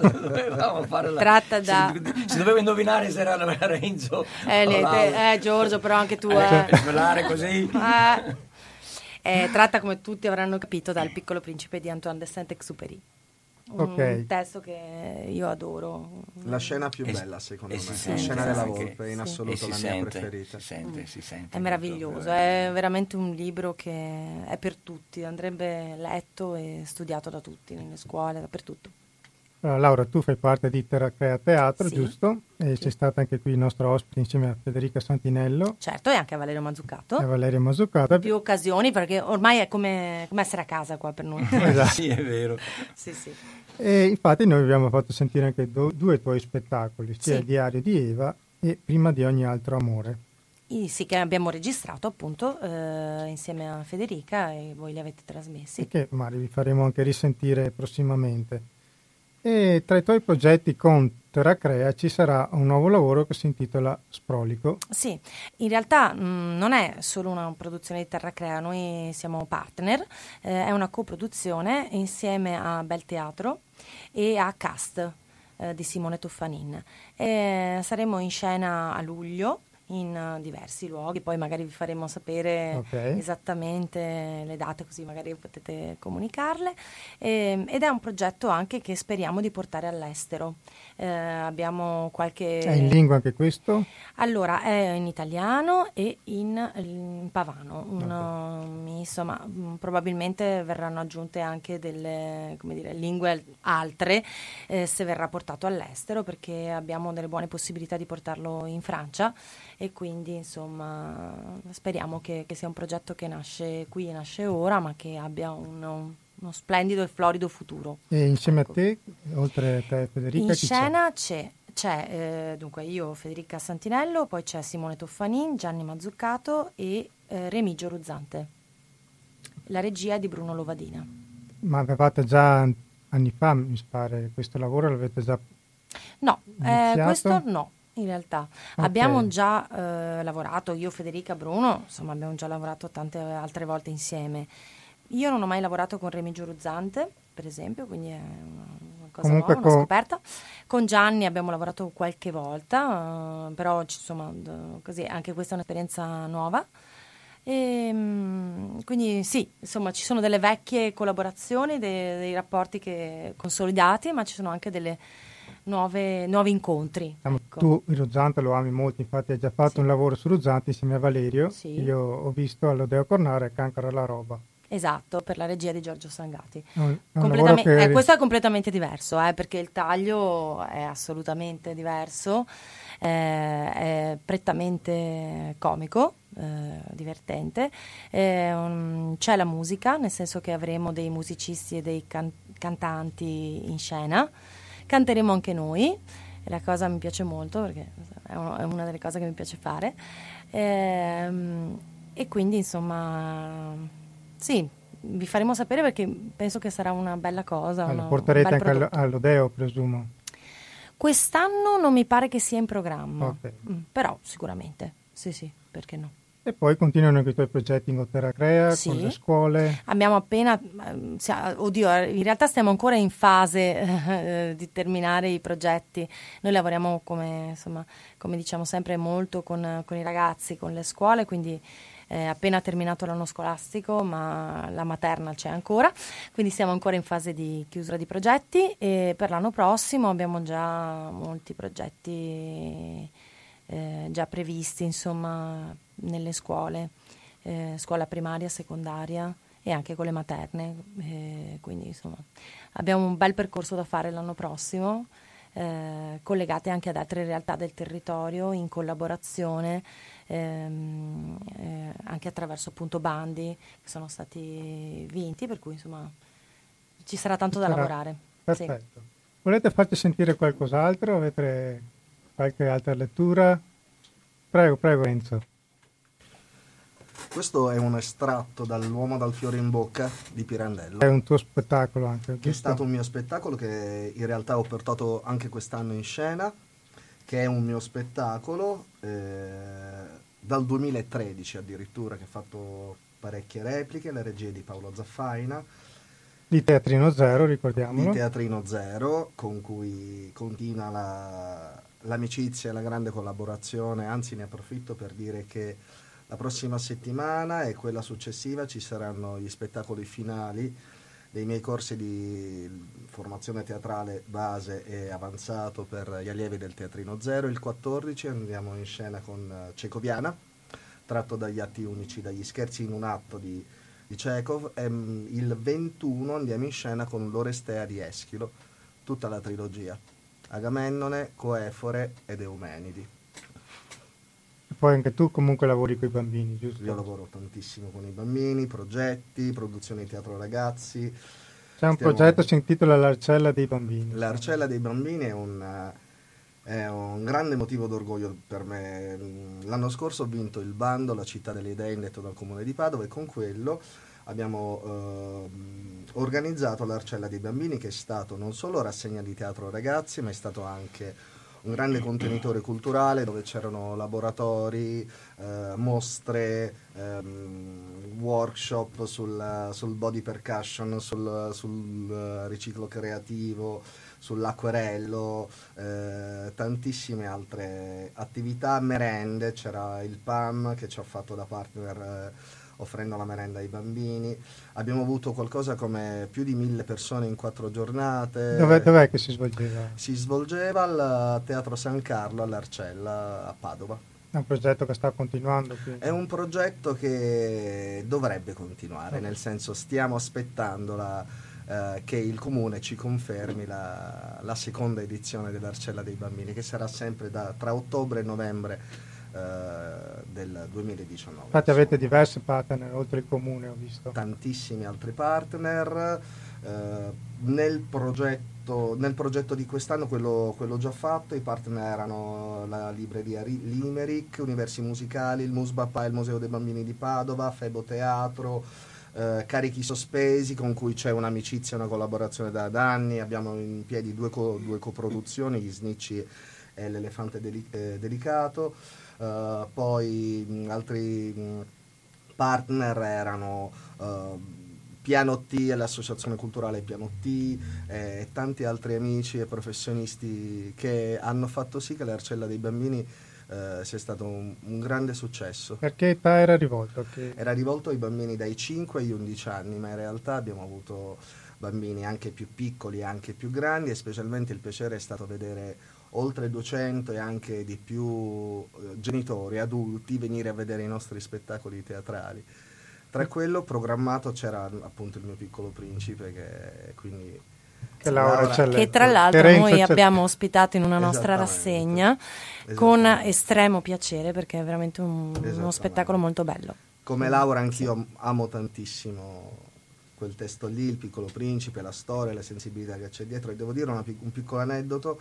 Speaker 1: Dovevamo fare la...
Speaker 5: Tratta da...
Speaker 1: Si, si doveva indovinare se era Renzo.
Speaker 5: Eh, lì, te- eh, Giorgio, però anche tu...
Speaker 1: Eh,
Speaker 5: Eh.
Speaker 1: svelare così.
Speaker 5: Eh. Eh, tratta, come tutti avranno capito, dal piccolo principe di Antoine de Saint-Exupéry. Un
Speaker 2: Ok.
Speaker 5: testo che io adoro.
Speaker 4: La scena più
Speaker 1: E-
Speaker 4: bella, secondo me.
Speaker 1: si
Speaker 4: la
Speaker 1: sente
Speaker 4: scena della volpe, in
Speaker 5: sì.
Speaker 1: E
Speaker 4: assoluto la mia
Speaker 1: sente,
Speaker 4: preferita.
Speaker 1: si sente, si sente.
Speaker 5: È meraviglioso, è veramente un libro che è per tutti, andrebbe letto e studiato da tutti, nelle scuole, dappertutto.
Speaker 2: Allora, Laura, tu fai parte di Terra Crea Teatro,
Speaker 5: Sì.
Speaker 2: giusto? E sei stata anche qui il nostro ospite insieme a Federica Santinello
Speaker 5: Certo, e anche a Valerio Mazzucato.
Speaker 2: e a Valeria Mazzucata.
Speaker 5: Più occasioni, perché ormai è come, come essere a casa qua per noi. [laughs]
Speaker 2: Esatto.
Speaker 1: Sì, è vero.
Speaker 5: sì, sì.
Speaker 2: E infatti noi abbiamo fatto sentire anche do- due tuoi spettacoli, sia
Speaker 5: Sì.
Speaker 2: il diario di Eva e Prima di ogni altro amore.
Speaker 5: I- Sì, che abbiamo registrato appunto eh, insieme a Federica e voi li avete trasmessi.
Speaker 2: e che magari vi faremo anche risentire prossimamente. E tra i tuoi progetti con Terra Crea ci sarà un nuovo lavoro che si intitola Sprolico.
Speaker 5: Sì, in realtà mh, non è solo una produzione di Terra Crea, noi siamo partner, eh, è una coproduzione insieme a Bel Teatro e a Cast eh, di Simone Tuffanin. E saremo in scena a luglio in eh, diversi luoghi, poi magari vi faremo sapere
Speaker 2: Ok.
Speaker 5: esattamente le date così magari potete comunicarle Ehm, ed è un progetto anche che speriamo di portare all'estero. Eh, abbiamo qualche...
Speaker 2: È in lingua anche questo?
Speaker 5: Allora, è in italiano e in, in pavano. Un, uh, insomma, mh, probabilmente verranno aggiunte anche delle come dire, lingue altre eh, se verrà portato all'estero perché abbiamo delle buone possibilità di portarlo in Francia e quindi insomma speriamo che, che sia un progetto che nasce qui, nasce ora, ma che abbia uno, uno splendido e florido futuro.
Speaker 2: E insieme
Speaker 5: Ecco.
Speaker 2: a te, oltre a te Federica,
Speaker 5: In
Speaker 2: c'è?
Speaker 5: scena c'è, c'è, eh, dunque io Federica Santinello, poi c'è Simone Toffanin, Gianni Mazzuccato e eh, Remigio Ruzzante. La regia è di Bruno Lovadina.
Speaker 2: Ma avevate già anni fa, mi pare, questo lavoro l'avete già...
Speaker 5: No, eh, questo no, in realtà. Abbiamo già eh, lavorato, io, Federica, Bruno, insomma abbiamo già lavorato tante altre volte insieme. Io non ho mai lavorato con Remigio Ruzzante, per esempio, quindi è una, cosa
Speaker 2: Comunque
Speaker 5: nuova, una scoperta. Con Gianni abbiamo lavorato qualche volta, eh, però insomma, d- così, anche questa è un'esperienza nuova. E, mm, quindi sì, insomma, ci sono delle vecchie collaborazioni, de- dei rapporti che- consolidati, ma ci sono anche delle nuove, nuovi incontri. Ecco.
Speaker 2: Tu Ruzzante lo ami molto, infatti hai già fatto
Speaker 5: Sì.
Speaker 2: un lavoro su Ruzzante insieme a Valerio.
Speaker 5: Sì.
Speaker 2: Io ho visto all'Odeo Cornare Cancro la roba.
Speaker 5: Esatto, per la regia di Giorgio Sangati.
Speaker 2: Un, che...
Speaker 5: eh, questo è completamente diverso, eh, perché il taglio è assolutamente diverso, eh, è prettamente comico, eh, divertente. Un- c'è la musica, nel senso che avremo dei musicisti e dei can- cantanti in scena. Canteremo anche noi, e la cosa mi piace molto perché è, uno- è una delle cose che mi piace fare. Ehm, e quindi insomma, sì, vi faremo sapere perché penso che sarà una bella cosa.
Speaker 2: Allora,
Speaker 5: una-
Speaker 2: porterete anche
Speaker 5: prodotto.
Speaker 2: all'Odeo, presumo.
Speaker 5: Quest'anno non mi pare che sia in programma,
Speaker 2: Ok.
Speaker 5: Mm, però sicuramente, sì sì, perché no.
Speaker 2: E poi continuano anche i tuoi progetti in Terra Crea,
Speaker 5: Sì.
Speaker 2: con le scuole.
Speaker 5: Abbiamo appena, sia- oddio, in realtà stiamo ancora in fase eh, di terminare i progetti. Noi lavoriamo come, insomma, come diciamo sempre molto con, con i ragazzi, con le scuole, quindi è appena terminato l'anno scolastico, ma la materna c'è ancora, quindi siamo ancora in fase di chiusura di progetti e per l'anno prossimo abbiamo già molti progetti eh, già previsti, insomma, nelle scuole eh, scuola primaria, secondaria e anche con le materne. eh, quindi insomma abbiamo un bel percorso da fare l'anno prossimo. eh, collegate anche ad altre realtà del territorio in collaborazione ehm, eh, anche attraverso appunto bandi che sono stati vinti, per cui insomma ci sarà tanto da
Speaker 2: sarà.
Speaker 5: lavorare.
Speaker 2: Perfetto. Sì. Volete farci sentire qualcos'altro? Avete qualche altra lettura? Prego, prego Enzo.
Speaker 4: Questo è un estratto dall'Uomo dal fiore in bocca di Pirandello.
Speaker 2: È un tuo spettacolo anche.
Speaker 4: Che è stato un mio spettacolo che in realtà ho portato anche quest'anno in scena, che è un mio spettacolo eh, dal 2013 addirittura, che ha fatto parecchie repliche, le regie di Paolo Zaffaina.
Speaker 2: Di Teatrino Zero, ricordiamolo.
Speaker 4: Di Teatrino Zero, con cui continua la, l'amicizia e la grande collaborazione, anzi ne approfitto per dire che la prossima settimana e quella successiva ci saranno gli spettacoli finali dei miei corsi di formazione teatrale base e avanzato per gli allievi del Teatrino Zero. Il 14 andiamo in scena con Cecoviana, tratto dagli atti unici, dagli scherzi in un atto di, di Chekhov. E il 21 andiamo in scena con l'Orestea di Eschilo, tutta la trilogia. Agamennone, Coefore ed Eumenidi.
Speaker 2: Poi anche tu comunque lavori con i bambini, giusto?
Speaker 4: Io lavoro tantissimo con i bambini, progetti, produzioni di teatro ragazzi.
Speaker 2: C'è un Stiamo... progetto si intitola L'Arcella dei bambini.
Speaker 4: L'Arcella dei bambini è un, è un grande motivo d'orgoglio per me. L'anno scorso ho vinto il bando La città delle idee indetto dal comune di Padova e con quello abbiamo eh, organizzato l'Arcella dei Bambini che è stato non solo rassegna di teatro ragazzi ma è stato anche un grande contenitore culturale dove c'erano laboratori, eh, mostre, ehm, workshop sul, sul, body percussion, sul, sul riciclo creativo, sull'acquerello, eh, tantissime altre attività, merende, c'era il PAM che ci ha fatto da partner eh, offrendo la merenda ai bambini. Abbiamo avuto qualcosa come più di mille persone in quattro giornate.
Speaker 2: Dov'è, dov'è che si svolgeva?
Speaker 4: Si svolgeva al Teatro San Carlo all'Arcella a Padova.
Speaker 2: È un progetto che sta continuando? Quindi.
Speaker 4: È un progetto che dovrebbe continuare, okay. nel senso stiamo aspettando la, eh, che il comune ci confermi la, la, seconda edizione dell'Arcella dei Bambini, che sarà sempre da, tra ottobre e novembre del 2019.
Speaker 2: Infatti avete diversi partner oltre il comune, ho visto.
Speaker 4: Tantissimi altri partner. Eh, nel, progetto, nel, progetto, di quest'anno, quello, quello, già fatto, i partner erano la libreria Limerick, Universi Musicali, il Musbappa, il Museo dei Bambini di Padova, Febo Teatro, eh, Carichi Sospesi, con cui c'è un'amicizia, una collaborazione da, da anni. Abbiamo in piedi due, co, due coproduzioni, Gli Snicci e L'Elefante eh, Delicato. Uh, poi mh, altri mh, partner erano uh, Piano T e l'Associazione Culturale Piano T e tanti altri amici e professionisti che hanno fatto sì che l'Arcella dei Bambini uh, sia stato un, un, grande successo.
Speaker 2: Perché età era rivolto? Che...
Speaker 4: Era rivolto ai bambini dai 5 agli 11 anni, ma in realtà abbiamo avuto bambini anche più piccoli e anche più grandi e specialmente il piacere è stato vedere oltre 200 e anche di più eh, genitori, adulti, venire a vedere i nostri spettacoli teatrali. Tra quello programmato c'era appunto il mio piccolo principe che quindi
Speaker 5: che, Laura che tra l'altro Terenzo noi abbiamo ospitato in una nostra rassegna con estremo piacere perché è veramente un, uno spettacolo molto bello.
Speaker 4: Come Laura anch'io amo tantissimo quel testo lì, il piccolo principe, la storia, la sensibilità che c'è dietro. E devo dire una, un piccolo aneddoto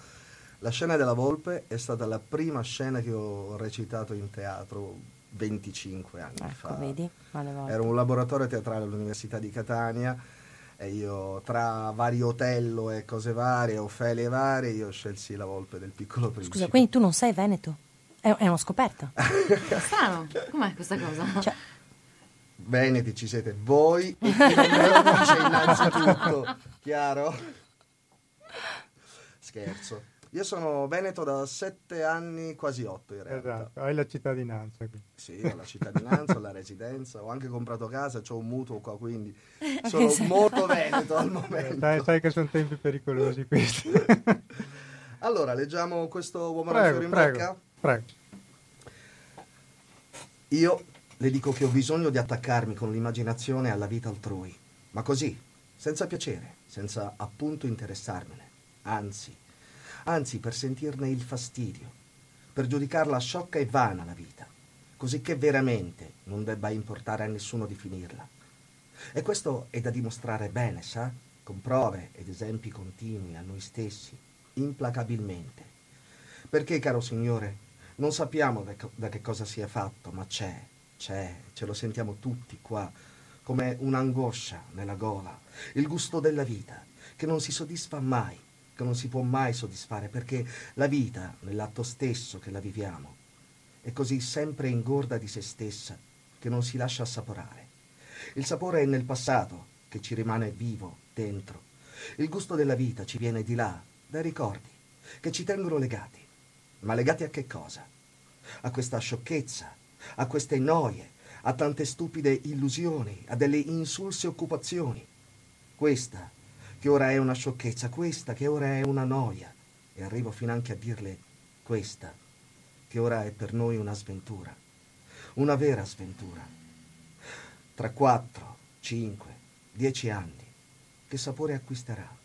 Speaker 4: la scena della Volpe è stata la prima scena che ho recitato in teatro 25 anni
Speaker 5: ecco,
Speaker 4: fa.
Speaker 5: Vedi?
Speaker 4: Era un laboratorio teatrale all'Università di Catania e io tra vari Otello e cose varie, Ofelia varie, io scelsi la Volpe del piccolo principe.
Speaker 5: Scusa, quindi tu non sei veneto? È, è una scoperta. [laughs]
Speaker 3: Strano, com'è questa cosa? Cioè,
Speaker 4: Veneti ci siete voi e chi non c'è innanzitutto, [laughs] chiaro? Scherzo. Io sono veneto da sette anni, quasi otto in realtà.
Speaker 2: Esatto, hai la cittadinanza. Quindi.
Speaker 4: Sì, ho la cittadinanza, ho la residenza, ho anche comprato casa, ho un mutuo qua, quindi [laughs] sono esatto. molto veneto al momento.
Speaker 2: Dai, sai che sono tempi pericolosi questi. [laughs]
Speaker 4: allora, leggiamo questo uomo prego, in
Speaker 2: prego,
Speaker 4: bocca?
Speaker 2: Prego.
Speaker 4: Io le dico che ho bisogno di attaccarmi con l'immaginazione alla vita altrui, ma così, senza piacere, senza appunto interessarmene. Anzi, anzi per sentirne il fastidio, per giudicarla sciocca e vana la vita, così che veramente non debba importare a nessuno di finirla. E questo è da dimostrare bene, sa? Con prove ed esempi continui a noi stessi, implacabilmente. Perché, caro Signore, non sappiamo da, da che cosa sia fatto, ma c'è, c'è, ce lo sentiamo tutti qua, come un'angoscia nella gola, il gusto della vita, che non si soddisfa mai, che non si può mai soddisfare, perché la vita, nell'atto stesso che la viviamo, è così sempre ingorda di se stessa che non si lascia assaporare. Il sapore è nel passato, che ci rimane vivo dentro. Il gusto della vita ci viene di là, dai ricordi, che ci tengono legati. Ma legati a che cosa? A questa sciocchezza, a queste noie, a tante stupide illusioni, a delle insulse occupazioni. Questa, che ora è una sciocchezza, questa, che ora è una noia, e arrivo finanche a dirle questa, che ora è per noi una sventura, una vera sventura. Tra quattro, cinque, dieci anni, che sapore acquisterà?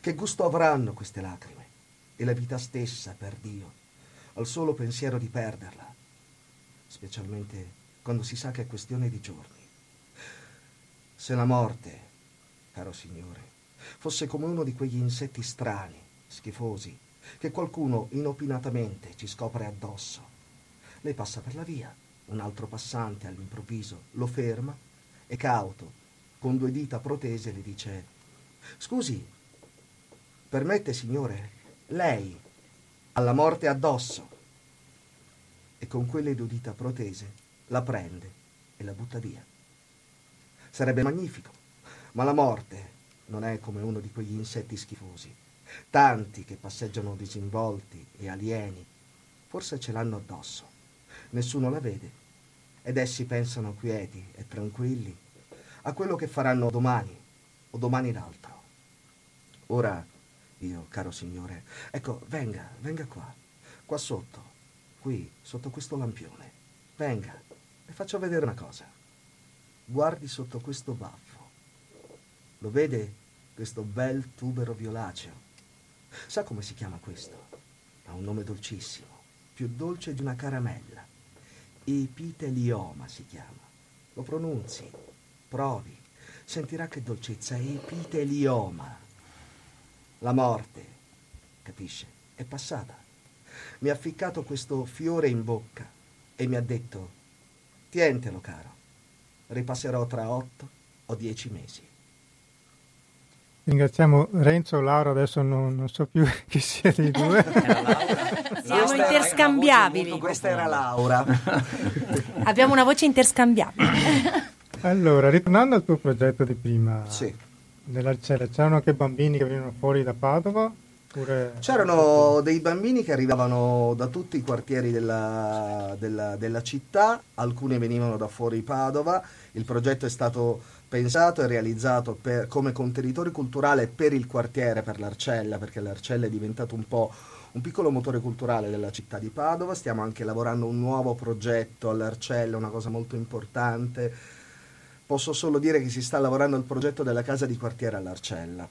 Speaker 4: Che gusto avranno queste lacrime? E la vita stessa, per Dio, al solo pensiero di perderla, specialmente quando si sa che è questione di giorni. Se la morte, caro Signore, fosse come uno di quegli insetti strani, schifosi, che qualcuno inopinatamente ci scopre addosso, lei passa per la via, un altro passante all'improvviso lo ferma e cauto, con due dita protese, le dice Scusi, permette, signore, lei ha la morte addosso. E con quelle due dita protese la prende e la butta via. Sarebbe magnifico, ma la morte non è come uno di quegli insetti schifosi. Tanti che passeggiano disinvolti e alieni, forse ce l'hanno addosso. Nessuno la vede ed essi pensano quieti e tranquilli a quello che faranno domani o domani l'altro. Ora, io, caro Signore, ecco, venga, venga qua, qua sotto, qui, sotto questo lampione. Venga, le faccio vedere una cosa. Guardi sotto questo baffo. Lo vede questo bel tubero violaceo? Sa come si chiama questo? Ha un nome dolcissimo, più dolce di una caramella. Epitelioma si chiama. Lo pronunzi, provi, sentirà che dolcezza epitelioma. La morte, capisce, è passata. Mi ha ficcato questo fiore in bocca e mi ha detto, tientelo caro, ripasserò tra otto o dieci mesi.
Speaker 2: Ringraziamo Renzo o Laura, adesso non, non, so più [laughs] chi sia dei due.
Speaker 5: Siamo interscambiabili.
Speaker 4: Questa era Laura. [laughs]
Speaker 5: Abbiamo una voce interscambiabile.
Speaker 2: allora, ritornando al tuo progetto di prima
Speaker 4: sì.
Speaker 2: dell'Arcella, c'erano anche bambini che venivano fuori da Padova? Oppure...
Speaker 4: C'erano dei bambini che arrivavano da tutti i quartieri della, della, della città, alcuni venivano da fuori Padova, il progetto è stato pensato e realizzato per, come contenitore culturale per il quartiere, per l'Arcella, perché l'Arcella è diventato un po' un piccolo motore culturale della città di Padova. Stiamo anche lavorando un nuovo progetto all'Arcella, una cosa molto importante. Posso solo dire che si sta lavorando al progetto della casa di quartiere all'Arcella.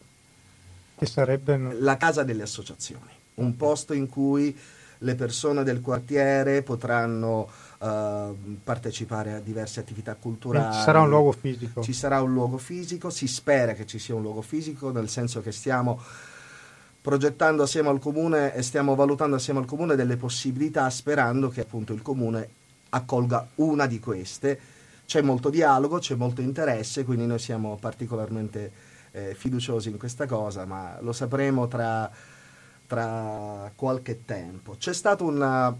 Speaker 2: Che sarebbe?
Speaker 4: La casa delle associazioni, un posto in cui le persone del quartiere potranno uh, partecipare a diverse attività culturali.
Speaker 2: Ci sarà un luogo fisico.
Speaker 4: Ci sarà un luogo fisico, si spera che ci sia un luogo fisico, nel senso che stiamo progettando assieme al comune e stiamo valutando assieme al comune delle possibilità sperando che appunto il comune accolga una di queste. C'è molto dialogo, c'è molto interesse, quindi noi siamo particolarmente eh, fiduciosi in questa cosa, ma lo sapremo tra, tra qualche tempo. C'è stata una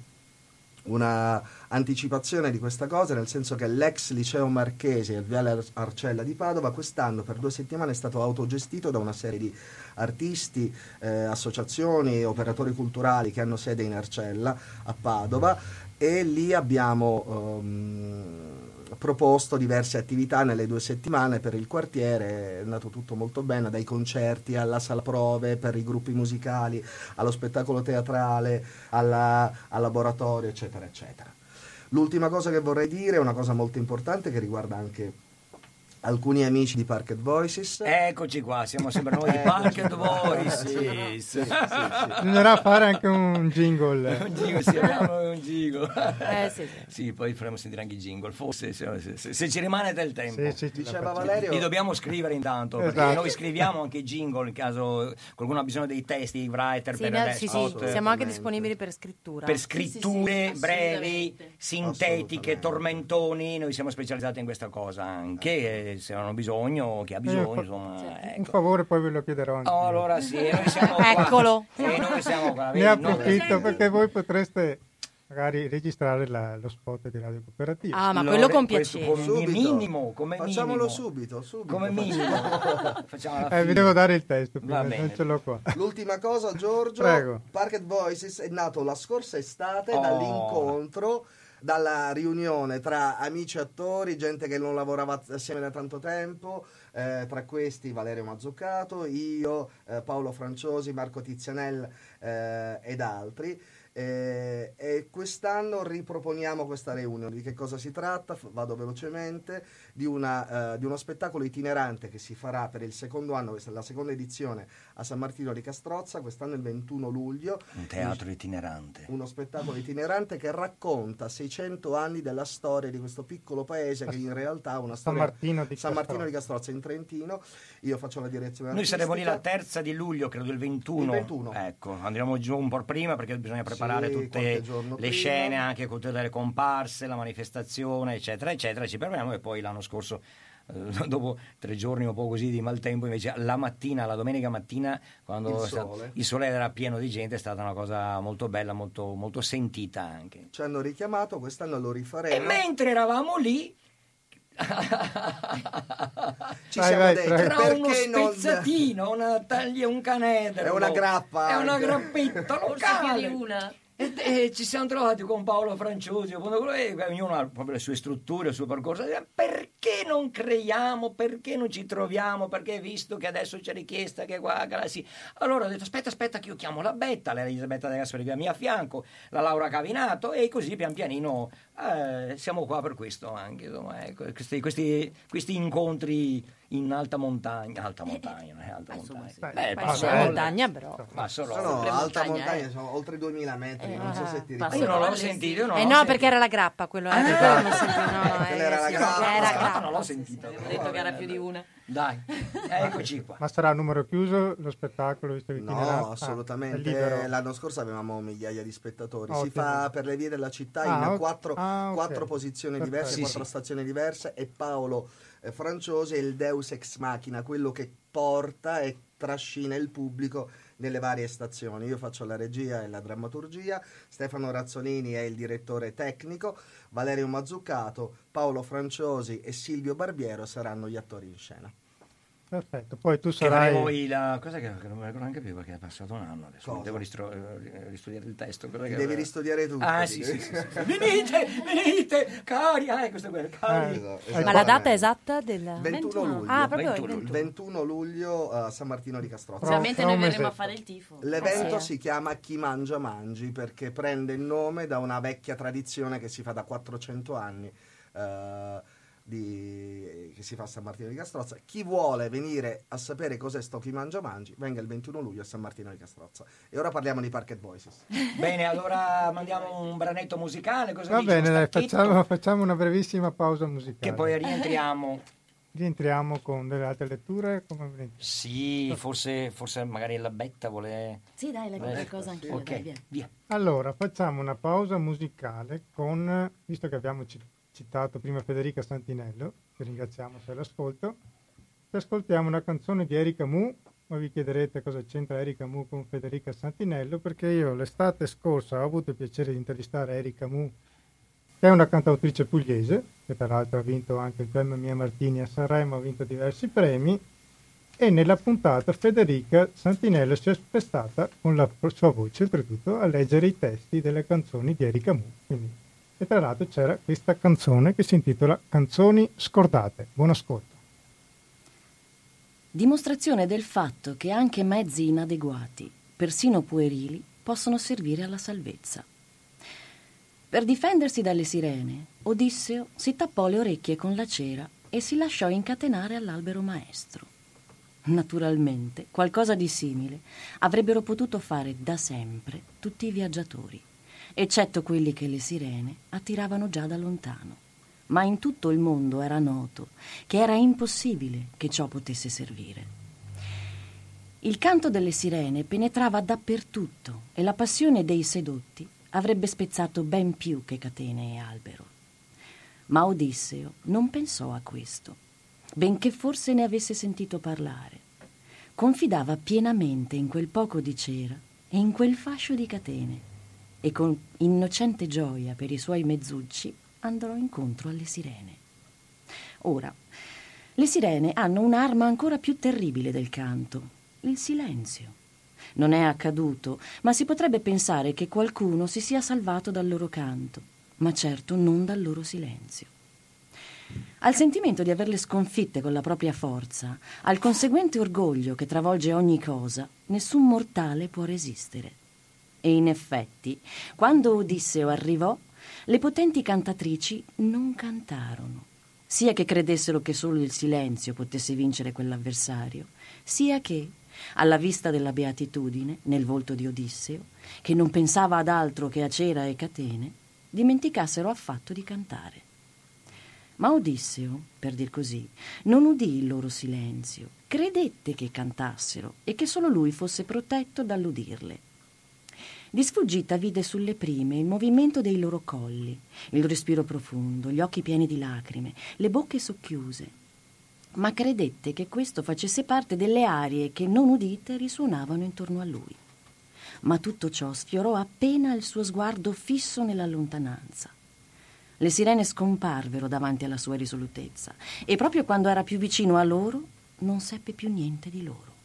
Speaker 4: una anticipazione di questa cosa, nel senso che l'ex liceo marchese al Viale Arcella di Padova quest'anno per due settimane è stato autogestito da una serie di artisti, eh, associazioni, operatori culturali che hanno sede in Arcella a Padova e lì abbiamo um, proposto diverse attività nelle due settimane per il quartiere, è andato tutto molto bene, dai concerti alla sala prove per i gruppi musicali, allo spettacolo teatrale, alla, al laboratorio, eccetera, eccetera. L'ultima cosa che vorrei dire è una cosa molto importante che riguarda anche alcuni amici di Parket Voices.
Speaker 1: Eccoci qua, siamo sempre noi di [laughs] Parket Voices.
Speaker 2: Bisognerà fare anche un jingle. [laughs]
Speaker 1: un jingle, sì, abbiamo un jingle.
Speaker 5: Eh, sì, sì.
Speaker 1: Sì, poi faremo sentire anche i jingle, forse se, se- se- se ci rimane del tempo.
Speaker 2: Sì, sì,
Speaker 4: Diceva. Valerio,
Speaker 1: Li dobbiamo scrivere intanto, perché
Speaker 2: Esatto.
Speaker 1: noi scriviamo anche i jingle in caso qualcuno ha bisogno dei testi, i writer
Speaker 5: Sì,
Speaker 1: per le
Speaker 5: sì, sì, siamo anche disponibili per scrittura.
Speaker 1: per
Speaker 3: Sì, sì, sì,
Speaker 1: scritture brevi, sintetiche, tormentoni, noi siamo specializzati in questa cosa anche, eh, se hanno bisogno, chi ha bisogno,
Speaker 2: fa-
Speaker 1: insomma,
Speaker 2: Un
Speaker 1: ecco.
Speaker 2: favore poi ve lo chiederò anche.
Speaker 1: Oh, allora sì, noi [laughs] siamo qua.
Speaker 5: Eccolo.
Speaker 1: E noi siamo qua.
Speaker 2: ne
Speaker 1: vedi,
Speaker 2: approfitto perché voi potreste magari registrare la- lo spot di Radio Cooperativa.
Speaker 5: Ah, ma
Speaker 1: Lo-
Speaker 5: quello con
Speaker 1: questo
Speaker 5: piacere.
Speaker 1: come
Speaker 4: Subito.
Speaker 1: minimo, come
Speaker 4: Facciamolo
Speaker 1: minimo.
Speaker 4: subito, subito.
Speaker 1: Come minimo. [laughs]
Speaker 2: Eh, vi devo dare il testo prima, non ce l'ho qua.
Speaker 4: L'ultima cosa, Giorgio,
Speaker 2: Prego.
Speaker 4: Parket Voices è nato la scorsa estate
Speaker 1: Oh.
Speaker 4: dall'incontro, dalla riunione tra amici attori, gente che non lavorava assieme da tanto tempo, eh, tra questi Valerio Mazzuccato, io, eh, Paolo Franciosi, Marco Tizianel eh, ed altri. Eh, e quest'anno riproponiamo questa reunion. Di che cosa si tratta? Vado velocemente. Di, una, eh, di uno spettacolo itinerante che si farà per il secondo anno, questa è la seconda edizione a San Martino di Castrozza, quest'anno il 21 luglio.
Speaker 1: Un teatro itinerante.
Speaker 4: Uno spettacolo itinerante che racconta 600 anni della storia di questo piccolo paese che in realtà ha una
Speaker 2: San
Speaker 4: storia
Speaker 2: Martino di
Speaker 4: San Martino di
Speaker 2: Castrozza.
Speaker 4: In Trentino. Io faccio la direzione
Speaker 1: Noi saremo lì la terza di luglio, credo il 21.
Speaker 4: Il 21.
Speaker 1: Ecco, andremo giù un po' prima perché bisogna preparare
Speaker 4: Sì,
Speaker 1: tutte le
Speaker 4: prima.
Speaker 1: scene, anche con tutte le comparse, la manifestazione, eccetera, eccetera. Ci prepariamo e poi l'anno scorso, eh, [laughs] dopo tre giorni un po' così di maltempo, invece la mattina, la domenica mattina, quando
Speaker 4: Il sole.
Speaker 1: il sole era pieno di gente, è stata una cosa molto bella, molto, molto sentita anche.
Speaker 4: Ci hanno richiamato, quest'anno lo rifaremo.
Speaker 1: E mentre eravamo lì, [laughs]
Speaker 4: Ci
Speaker 2: Vai,
Speaker 4: siamo
Speaker 2: vai,
Speaker 4: detti
Speaker 1: tra uno
Speaker 4: perché non
Speaker 1: spezzatino, una taglia, un canedro.
Speaker 4: È una grappa
Speaker 1: È una
Speaker 4: anche.
Speaker 1: grappetta
Speaker 3: Forse più di
Speaker 1: locale.
Speaker 3: una.
Speaker 1: E, e ci siamo trovati con Paolo Franciosi, ognuno ha proprio le sue strutture, il suo percorso. E Perché non creiamo? Perché non ci troviamo? Perché visto che adesso c'è richiesta che qua, che là, sì. Allora ho detto: aspetta, aspetta, che io chiamo la Betta, l'Elisabetta De Gasperi che è a mia fianco, la Laura Cavinato, e così pian pianino eh, siamo qua per questo anche. Insomma, ecco, questi, questi- questi incontri in alta montagna, alta montagna, non è alta
Speaker 3: Eh, insomma,
Speaker 1: montagna.
Speaker 3: sì.
Speaker 1: Beh,
Speaker 5: sulla
Speaker 2: vabbè.
Speaker 5: montagna, però.
Speaker 1: Passo
Speaker 4: No, no, alta
Speaker 3: montagna,
Speaker 4: montagna,
Speaker 3: eh.
Speaker 4: sono oltre 2000 metri,
Speaker 5: Eh,
Speaker 4: non so se ti
Speaker 3: passa-
Speaker 1: Io
Speaker 4: ricordi.
Speaker 1: non l'ho sentito, non
Speaker 5: Eh
Speaker 1: l'ho
Speaker 5: no,
Speaker 1: sentito.
Speaker 5: perché era la grappa quello. eh,
Speaker 1: Ah,
Speaker 5: quello non sentivo, no, no,
Speaker 4: quella era la grappa.
Speaker 5: Era
Speaker 1: La grappa non l'ho sentita.
Speaker 3: Avevo detto che era più di una.
Speaker 1: Dai, eccoci qua.
Speaker 2: Ma sarà a numero chiuso lo spettacolo visto che?
Speaker 4: No,
Speaker 2: Ah,
Speaker 4: assolutamente. L'anno scorso avevamo migliaia di spettatori. Si fa per le vie della città
Speaker 2: Ah,
Speaker 4: in quattro,
Speaker 2: Ah, ok.
Speaker 4: quattro posizioni
Speaker 2: Perfetto.
Speaker 4: diverse,
Speaker 1: Sì,
Speaker 4: quattro
Speaker 1: sì.
Speaker 4: stazioni diverse e Paolo eh, Franciosi è il Deus ex machina, quello che porta e trascina il pubblico nelle varie stazioni. Io faccio la regia e la drammaturgia, Stefano Razzolini è il direttore tecnico, Valerio Mazzuccato, Paolo Franciosi e Silvio Barbiero saranno gli attori in scena.
Speaker 2: Perfetto, poi tu sarai...
Speaker 1: il... Cos'è che, che non mi ricordo neanche più perché è passato un anno adesso.
Speaker 4: Cosa?
Speaker 1: Devo ristro- eh, ristudiare il testo. che-
Speaker 4: Devi ristudiare tutto.
Speaker 1: Ah, sì, sì, sì, sì. [laughs] Venite, venite, cari. Ah, questo è quello, cari.
Speaker 4: Esatto,
Speaker 5: Ma la data
Speaker 4: esattamente.
Speaker 5: esatta del
Speaker 4: 21 luglio.
Speaker 5: Ah, proprio
Speaker 1: 21
Speaker 5: il
Speaker 4: Il
Speaker 5: 21.
Speaker 4: 21 luglio a San Martino di Castrozza.
Speaker 3: Ovviamente noi verremo a fare il tifo.
Speaker 4: L'evento
Speaker 5: Ah, sì.
Speaker 4: si chiama Chi mangia mangi perché prende il nome da una vecchia tradizione che si fa da 400 anni. eh, di- che si fa a San Martino di Castrozza. Chi vuole venire a sapere cos'è sto Chi mangia mangi, venga il 21 luglio a San Martino di Castrozza. E ora parliamo di Parket Voices. [laughs]
Speaker 1: Bene, allora mandiamo un branetto musicale. Cosa
Speaker 2: Va bene, dai, facciamo, facciamo una brevissima pausa musicale.
Speaker 1: Che poi rientriamo. [laughs]
Speaker 2: Rientriamo con delle altre letture. Come.
Speaker 1: Sì, forse, forse magari la Betta vuole...
Speaker 3: Sì, dai, leggo qualcosa anch'io,
Speaker 1: Ok,
Speaker 3: dai, via.
Speaker 2: Allora, facciamo una pausa musicale con, visto che abbiamo citato prima Federica Santinello, che ringraziamo se l'ascolto, ci ascoltiamo una canzone di Erika Mu, ma vi chiederete cosa c'entra Erika Mu con Federica Santinello, perché io l'estate scorsa ho avuto il piacere di intervistare Erika Mu, che è una cantautrice pugliese, che tra l'altro ha vinto anche il premio Mia Martini a Sanremo, ha vinto diversi premi, e nella puntata Federica Santinello si è prestata con la sua voce oltretutto a leggere i testi delle canzoni di Erika Mu. Quindi, e tra l'altro c'era questa canzone che si intitola Canzoni scordate. Buon ascolto.
Speaker 3: Dimostrazione del fatto che anche mezzi inadeguati, persino puerili, possono servire alla salvezza. Per difendersi dalle sirene, Odisseo si tappò le orecchie con la cera e si lasciò incatenare all'albero maestro. Naturalmente, qualcosa di simile avrebbero potuto fare da sempre tutti i viaggiatori, eccetto quelli che le sirene attiravano già da lontano. Ma in tutto il mondo era noto che era impossibile che ciò potesse servire. Il canto delle sirene penetrava dappertutto e la passione dei sedotti avrebbe spezzato ben più che catene e albero. Ma Odisseo non pensò a questo, benché forse ne avesse sentito parlare. Confidava pienamente in quel poco di cera e in quel fascio di catene e con innocente gioia per i suoi mezzucci andrò incontro alle sirene. Ora, le sirene hanno un'arma ancora più terribile del canto, il silenzio. Non è accaduto, ma si potrebbe pensare che qualcuno si sia salvato dal loro canto, ma certo non dal loro silenzio. Al sentimento di averle sconfitte con la propria forza, al conseguente orgoglio che travolge ogni cosa, nessun mortale può resistere. E in effetti, quando Odisseo arrivò, le potenti cantatrici non cantarono, sia che credessero che solo il silenzio potesse vincere quell'avversario, sia che, alla vista della beatitudine nel volto di Odisseo, che non pensava ad altro che a cera e catene, dimenticassero affatto di cantare. Ma Odisseo, per dir così, non udì il loro silenzio, credette che cantassero e che solo lui fosse protetto dall'udirle. Di sfuggita vide sulle prime il movimento dei loro colli, il respiro profondo, gli occhi pieni di lacrime, le bocche socchiuse, ma credette che questo facesse parte delle arie che non udite risuonavano intorno a lui. Ma tutto ciò sfiorò appena il suo sguardo fisso nella lontananza. Le sirene scomparvero davanti alla sua risolutezza e proprio quando era più vicino a loro non seppe più niente di loro.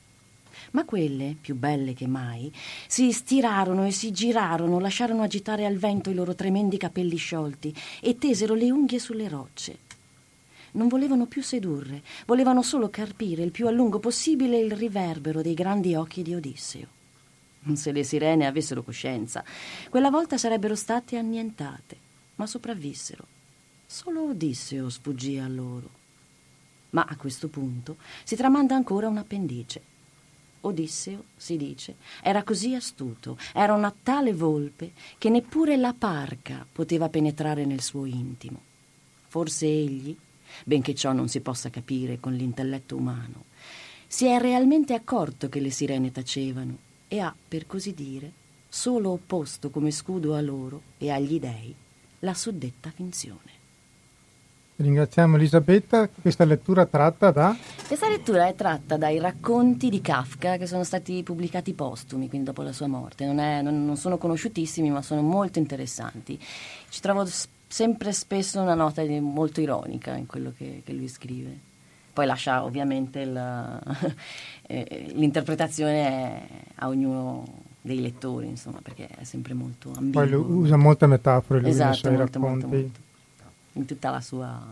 Speaker 3: Ma quelle, più belle che mai, si stirarono e si girarono, lasciarono agitare al vento i loro tremendi capelli sciolti e tesero le unghie sulle rocce. Non volevano più sedurre, volevano solo carpire il più a lungo possibile il riverbero dei grandi occhi di Odisseo. Se le sirene avessero coscienza, quella volta sarebbero state annientate ma sopravvissero. Solo Odisseo sfuggì a loro. Ma a questo punto si tramanda ancora un appendice. Odisseo, si dice, era così astuto, era una tale volpe che neppure la parca poteva penetrare nel suo intimo. Forse egli, benché ciò non si possa capire con l'intelletto umano, si è realmente accorto che le sirene tacevano e ha, per così dire, solo opposto come scudo a loro e agli dei la suddetta finzione.
Speaker 2: Ringraziamo Elisabetta. Questa lettura tratta da?
Speaker 3: Questa lettura è tratta dai racconti di Kafka che sono stati pubblicati postumi, quindi dopo la sua morte. Non, è, non, non sono conosciutissimi, ma sono molto interessanti. Ci trovo sempre spesso una nota molto ironica in quello che, che lui scrive. Poi lascia ovviamente la, [laughs] eh, l'interpretazione a ognuno dei lettori, insomma, perché è sempre molto ambiguo.
Speaker 2: Poi usa molte metafore lui
Speaker 3: esatto,
Speaker 2: nei suoi
Speaker 3: molto,
Speaker 2: racconti.
Speaker 3: molto, molto. In tutta la sua...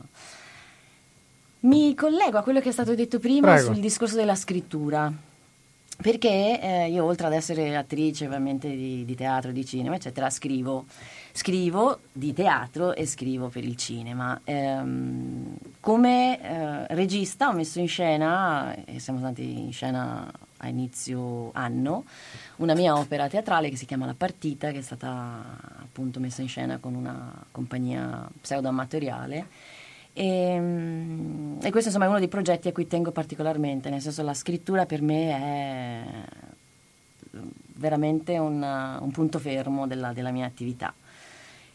Speaker 3: Mi collego a quello che è stato detto prima
Speaker 2: Prego.
Speaker 3: sul discorso della scrittura. Perché eh, io, oltre ad essere attrice ovviamente di, di teatro, di cinema, eccetera, scrivo, scrivo di teatro e scrivo per il cinema. Ehm, come eh, regista ho messo in scena, e siamo stati in scena a inizio anno, una mia opera teatrale che si chiama La Partita, che è stata appunto messa in scena con una compagnia pseudo-amatoriale. E, mm, e questo insomma è uno dei progetti a cui tengo particolarmente, nel senso la scrittura per me è veramente un, un punto fermo della, della mia attività.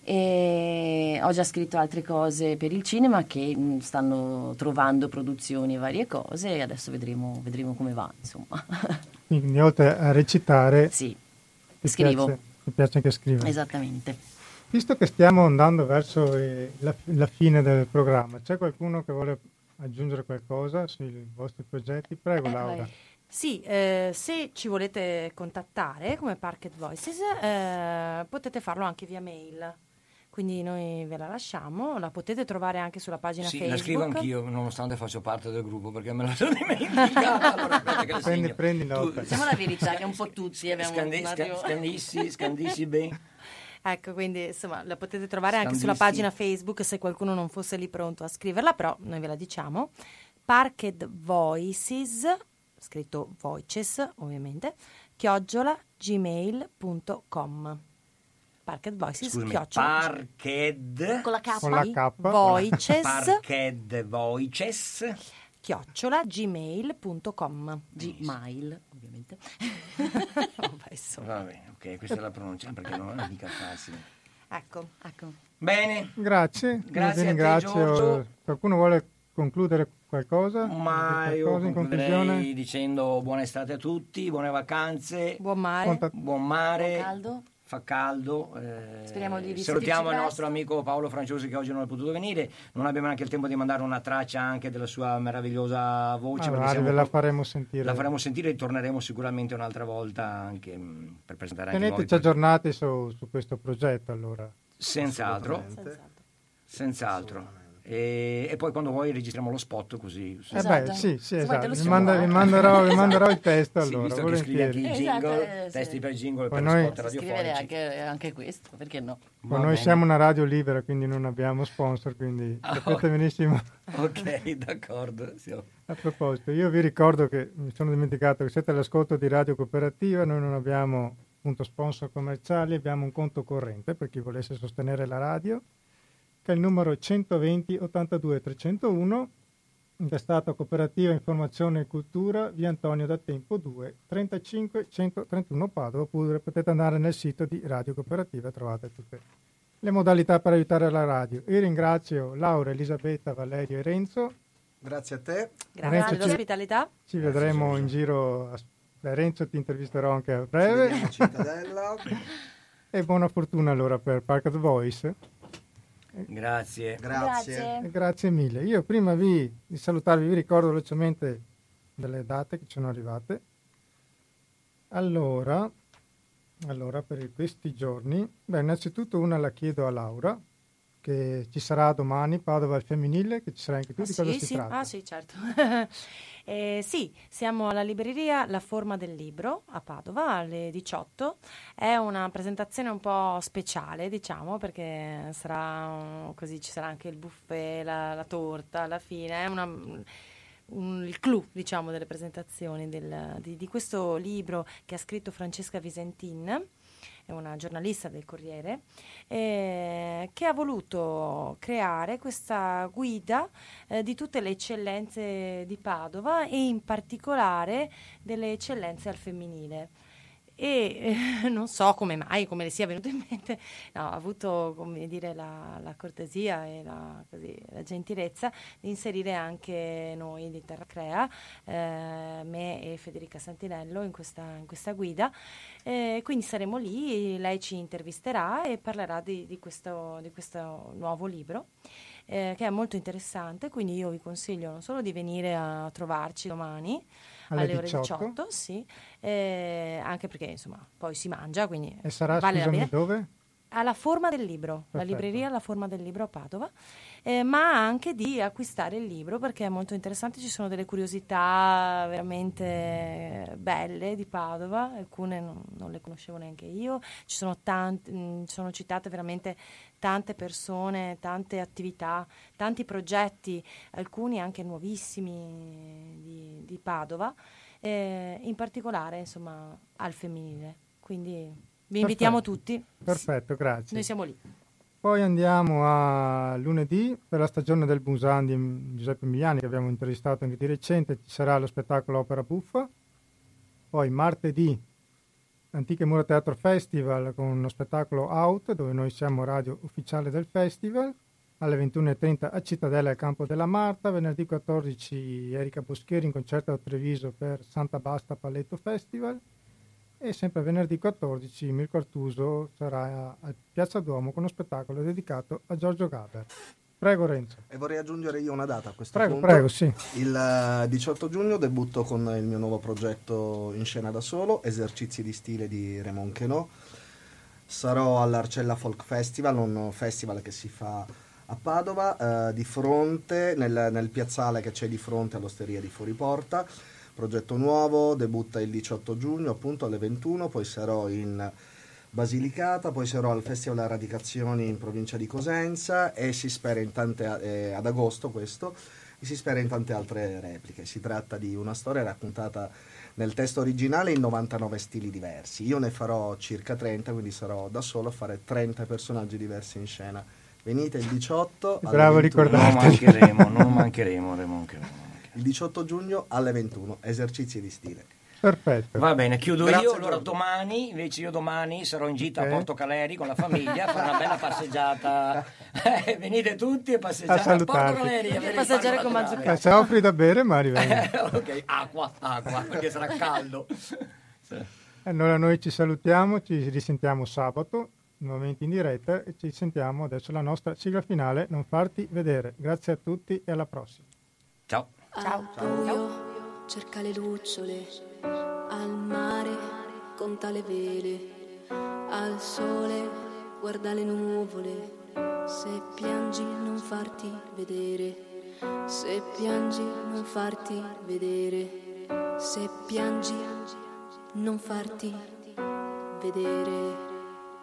Speaker 3: E ho già scritto altre cose per il cinema che mh, stanno trovando produzioni e varie cose e adesso vedremo, vedremo come va, insomma. [laughs]
Speaker 2: Quindi oltre a recitare,
Speaker 3: sì,
Speaker 2: ti
Speaker 3: scrivo.
Speaker 2: piace, ti piace anche scrivere.
Speaker 3: Esattamente.
Speaker 2: Visto che stiamo andando verso eh, la, la fine del programma, c'è qualcuno che vuole aggiungere qualcosa sui vostri progetti? Prego
Speaker 3: Eh,
Speaker 2: Laura.
Speaker 3: vai.
Speaker 5: Sì, eh, se ci volete contattare come Parket Voices eh, potete farlo anche via mail. Quindi noi ve la lasciamo, la potete trovare anche sulla pagina
Speaker 1: Sì,
Speaker 5: Facebook.
Speaker 1: la scrivo anch'io, nonostante faccio parte del gruppo, perché me la sono dimenticata. [laughs] Allora,
Speaker 2: Prendi,
Speaker 1: segno.
Speaker 2: prendi
Speaker 1: Tu-
Speaker 2: nota.
Speaker 3: Diciamo la verità che un po' tutti abbiamo
Speaker 1: Scandi-
Speaker 3: un
Speaker 1: sca-
Speaker 3: attimo-
Speaker 1: scandissi, scandissi [laughs] bene.
Speaker 5: Ecco, quindi insomma la potete trovare anche
Speaker 1: Standisti.
Speaker 5: sulla pagina Facebook se qualcuno non fosse lì pronto a scriverla, però noi ve la diciamo. Parked Voices, scritto Voices ovviamente, chiocciola gmail.com. Parked Voices,
Speaker 1: Scusami,
Speaker 5: chiocciola
Speaker 1: Parked
Speaker 3: Con la K.
Speaker 2: Con la K.
Speaker 5: Voices,
Speaker 1: Parked Voices
Speaker 5: chiocciola gmail.com.
Speaker 3: Gmail, ovviamente. [laughs]
Speaker 5: Vabbè, insomma.
Speaker 1: Va bene, ok, questa è la pronuncia perché non è mica facile.
Speaker 5: Ecco.
Speaker 3: Ecco.
Speaker 1: Bene,
Speaker 2: Grazie,
Speaker 1: Grazie a te,
Speaker 2: ringrazio.
Speaker 1: Giorgio.
Speaker 2: Qualcuno vuole concludere qualcosa?
Speaker 1: ma
Speaker 2: Dire
Speaker 1: io
Speaker 2: qualcosa in conclusione?
Speaker 1: dicendo buona estate a tutti, buone vacanze,
Speaker 5: Buon mare.
Speaker 1: Buon mare.
Speaker 3: Buon caldo.
Speaker 1: Fa caldo. eh,
Speaker 3: Speriamo di
Speaker 1: Salutiamo il nostro amico Paolo Franciosi che oggi non è potuto venire. Non abbiamo neanche il tempo di mandare una traccia anche della sua meravigliosa voce.
Speaker 2: Allora,
Speaker 1: perché siamo
Speaker 2: ve la faremo sentire.
Speaker 1: La faremo sentire e torneremo sicuramente un'altra volta anche mh, per presentare anche
Speaker 2: Teneteci aggiornati su, su questo progetto allora.
Speaker 1: Senz'altro,
Speaker 4: Assolutamente.
Speaker 1: senz'altro. E, e poi quando vuoi registriamo lo spot così.
Speaker 2: Eh
Speaker 3: Esatto.
Speaker 2: beh, sì, sì, esatto. Vi, manda- vi
Speaker 3: eh.
Speaker 2: manderò, vi
Speaker 3: Esatto.
Speaker 2: manderò il testo
Speaker 1: Sì,
Speaker 2: allora,
Speaker 1: visto che scrivi anche i
Speaker 3: Esatto,
Speaker 1: jingle,
Speaker 3: eh, sì.
Speaker 1: testi per jingle
Speaker 2: Poi
Speaker 1: per
Speaker 2: noi-
Speaker 1: lo spot radiofonici.
Speaker 3: anche, anche questo, perché no?
Speaker 2: Ma noi
Speaker 1: bene.
Speaker 2: siamo una radio libera, quindi non abbiamo sponsor, quindi [laughs] sapete
Speaker 1: ok.
Speaker 2: benissimo.
Speaker 1: Ok, d'accordo. sì.
Speaker 2: A proposito, io vi ricordo che mi sono dimenticato che siete all'ascolto di Radio Cooperativa, noi non abbiamo appunto sponsor commerciali, abbiamo un conto corrente per chi volesse sostenere la radio, che è il numero 120 82 301, intestato Cooperativa Informazione e Cultura, via Antonio da Tempo 2, 35 131 Padova, oppure potete andare nel sito di Radio Cooperativa e trovate tutte le modalità per aiutare la radio. Io ringrazio Laura, Elisabetta, Valerio e Renzo.
Speaker 4: Grazie a te.
Speaker 5: Grazie
Speaker 2: Renzo, ci-
Speaker 5: dell'ospitalità.
Speaker 2: Ci vedremo in giro. a- Beh, Renzo ti intervisterò anche a breve.
Speaker 4: Ci vediamo a Cittadella. [laughs]
Speaker 2: E buona fortuna allora per Parked Voice.
Speaker 1: Grazie.
Speaker 4: Grazie.
Speaker 2: Grazie mille. Io prima vi, di salutarvi vi ricordo velocemente delle date che ci sono arrivate. Allora, allora per questi giorni, beh, innanzitutto una la chiedo a Laura, che ci sarà domani Padova al femminile, che ci sarà anche tu,
Speaker 5: Ah,
Speaker 2: di cosa
Speaker 5: sì,
Speaker 2: si
Speaker 5: sì.
Speaker 2: tratta?
Speaker 5: Ah, sì, certo. [laughs] Eh, sì, siamo alla libreria La Forma del Libro a Padova alle 18. È una presentazione un po' speciale, diciamo, perché sarà così, ci sarà anche il buffet, la, la torta alla fine. È una, un- il clou, diciamo, delle presentazioni del- di, di questo libro che ha scritto Francesca Visentin è una giornalista del Corriere, eh, che ha voluto creare questa guida eh, di tutte le eccellenze di Padova e in particolare delle eccellenze al femminile. E eh, [laughs] non so come mai, come le sia venuto in mente, no, ha avuto dire, la, la cortesia e la, così, la gentilezza di inserire anche noi di Terra Crea, eh, me e Federica Santinello in questa, in questa guida. Eh, quindi saremo lì, lei ci intervisterà e parlerà di, di questo, di questo nuovo libro. eh, che è molto interessante, quindi io vi consiglio non solo di venire a trovarci domani
Speaker 2: Alle
Speaker 5: alle, ore
Speaker 2: 18.
Speaker 5: 18, sì, eh, anche perché insomma poi si mangia, quindi
Speaker 2: E sarà,
Speaker 5: vale
Speaker 2: scusami, dove?
Speaker 5: Alla forma del libro, la
Speaker 2: Perfetto.
Speaker 5: libreria alla forma del libro a Padova, eh, ma anche di acquistare il libro perché è molto interessante, ci sono delle curiosità veramente belle di Padova, alcune non, non le conoscevo neanche io, ci sono, tanti, mh, sono citate veramente tante persone, tante attività, tanti progetti, alcuni anche nuovissimi di, di Padova, eh, in particolare insomma al femminile. Quindi vi invitiamo
Speaker 2: Perfetto.
Speaker 5: tutti.
Speaker 2: Perfetto, grazie.
Speaker 5: Noi siamo lì.
Speaker 2: Poi andiamo a lunedì per la stagione del Busan di Giuseppe Emiliani che abbiamo intervistato anche di recente, ci sarà lo spettacolo Opera Buffa. Poi martedì Antiche Mura Teatro Festival con uno spettacolo Out dove noi siamo radio ufficiale del festival alle 21.30 a Cittadella al Campo della Marta, venerdì 14 Erika Boschieri in concerto a Treviso per Santa Basta Paletto Festival e sempre venerdì 14 Mirko Artuso sarà a Piazza Duomo con uno spettacolo dedicato a Giorgio Gaber. Prego Renzo.
Speaker 4: E vorrei aggiungere io una data a questo
Speaker 2: Prego,
Speaker 4: punto.
Speaker 2: prego, sì.
Speaker 4: Il eh, 18 giugno debutto con il mio nuovo progetto in scena da solo, Esercizi di stile di Raymond Queneau. Sarò all'Arcella Folk Festival, un festival che si fa a Padova, eh, di fronte, nel, nel piazzale che c'è di fronte all'osteria di Fuoriporta. Progetto nuovo, debutta il 18 giugno appunto alle 21, poi sarò in Basilicata, poi sarò al Festival Radicazioni in provincia di Cosenza e si spera in tante, eh, ad agosto questo, e si spera in tante altre repliche. Si tratta di una storia raccontata nel testo originale in 99 stili diversi. Io ne farò circa 30, quindi sarò da solo a fare 30 personaggi diversi in scena. Venite il 18
Speaker 2: Bravo a
Speaker 1: Non mancheremo, non mancheremo, non mancheremo.
Speaker 4: Il 18 giugno alle 21, esercizi di stile.
Speaker 2: Perfetto.
Speaker 1: Va bene, chiudo
Speaker 4: Grazie,
Speaker 1: io. Allora domani, invece io domani sarò in gita
Speaker 2: Ok.
Speaker 1: a Porto Caleri con la famiglia, a fare una bella passeggiata. [laughs] Eh, venite tutti a passeggiare
Speaker 2: A
Speaker 1: a Porto. Caleri. a
Speaker 5: Passeggiare con. Mazzuccato.
Speaker 2: Eh, se offri da bere, Mari, vengo. [laughs]
Speaker 1: ok, acqua, acqua, perché sarà caldo. [laughs]
Speaker 2: Allora noi ci salutiamo, ci risentiamo sabato, nuovamente in diretta e ci sentiamo adesso la nostra sigla finale, Non farti vedere. Grazie a tutti e alla prossima.
Speaker 1: Ciao.
Speaker 6: Al buio cerca le lucciole, al mare conta le vele, al sole guarda le nuvole. Se piangi non farti vedere, se piangi non farti vedere, se piangi non farti vedere.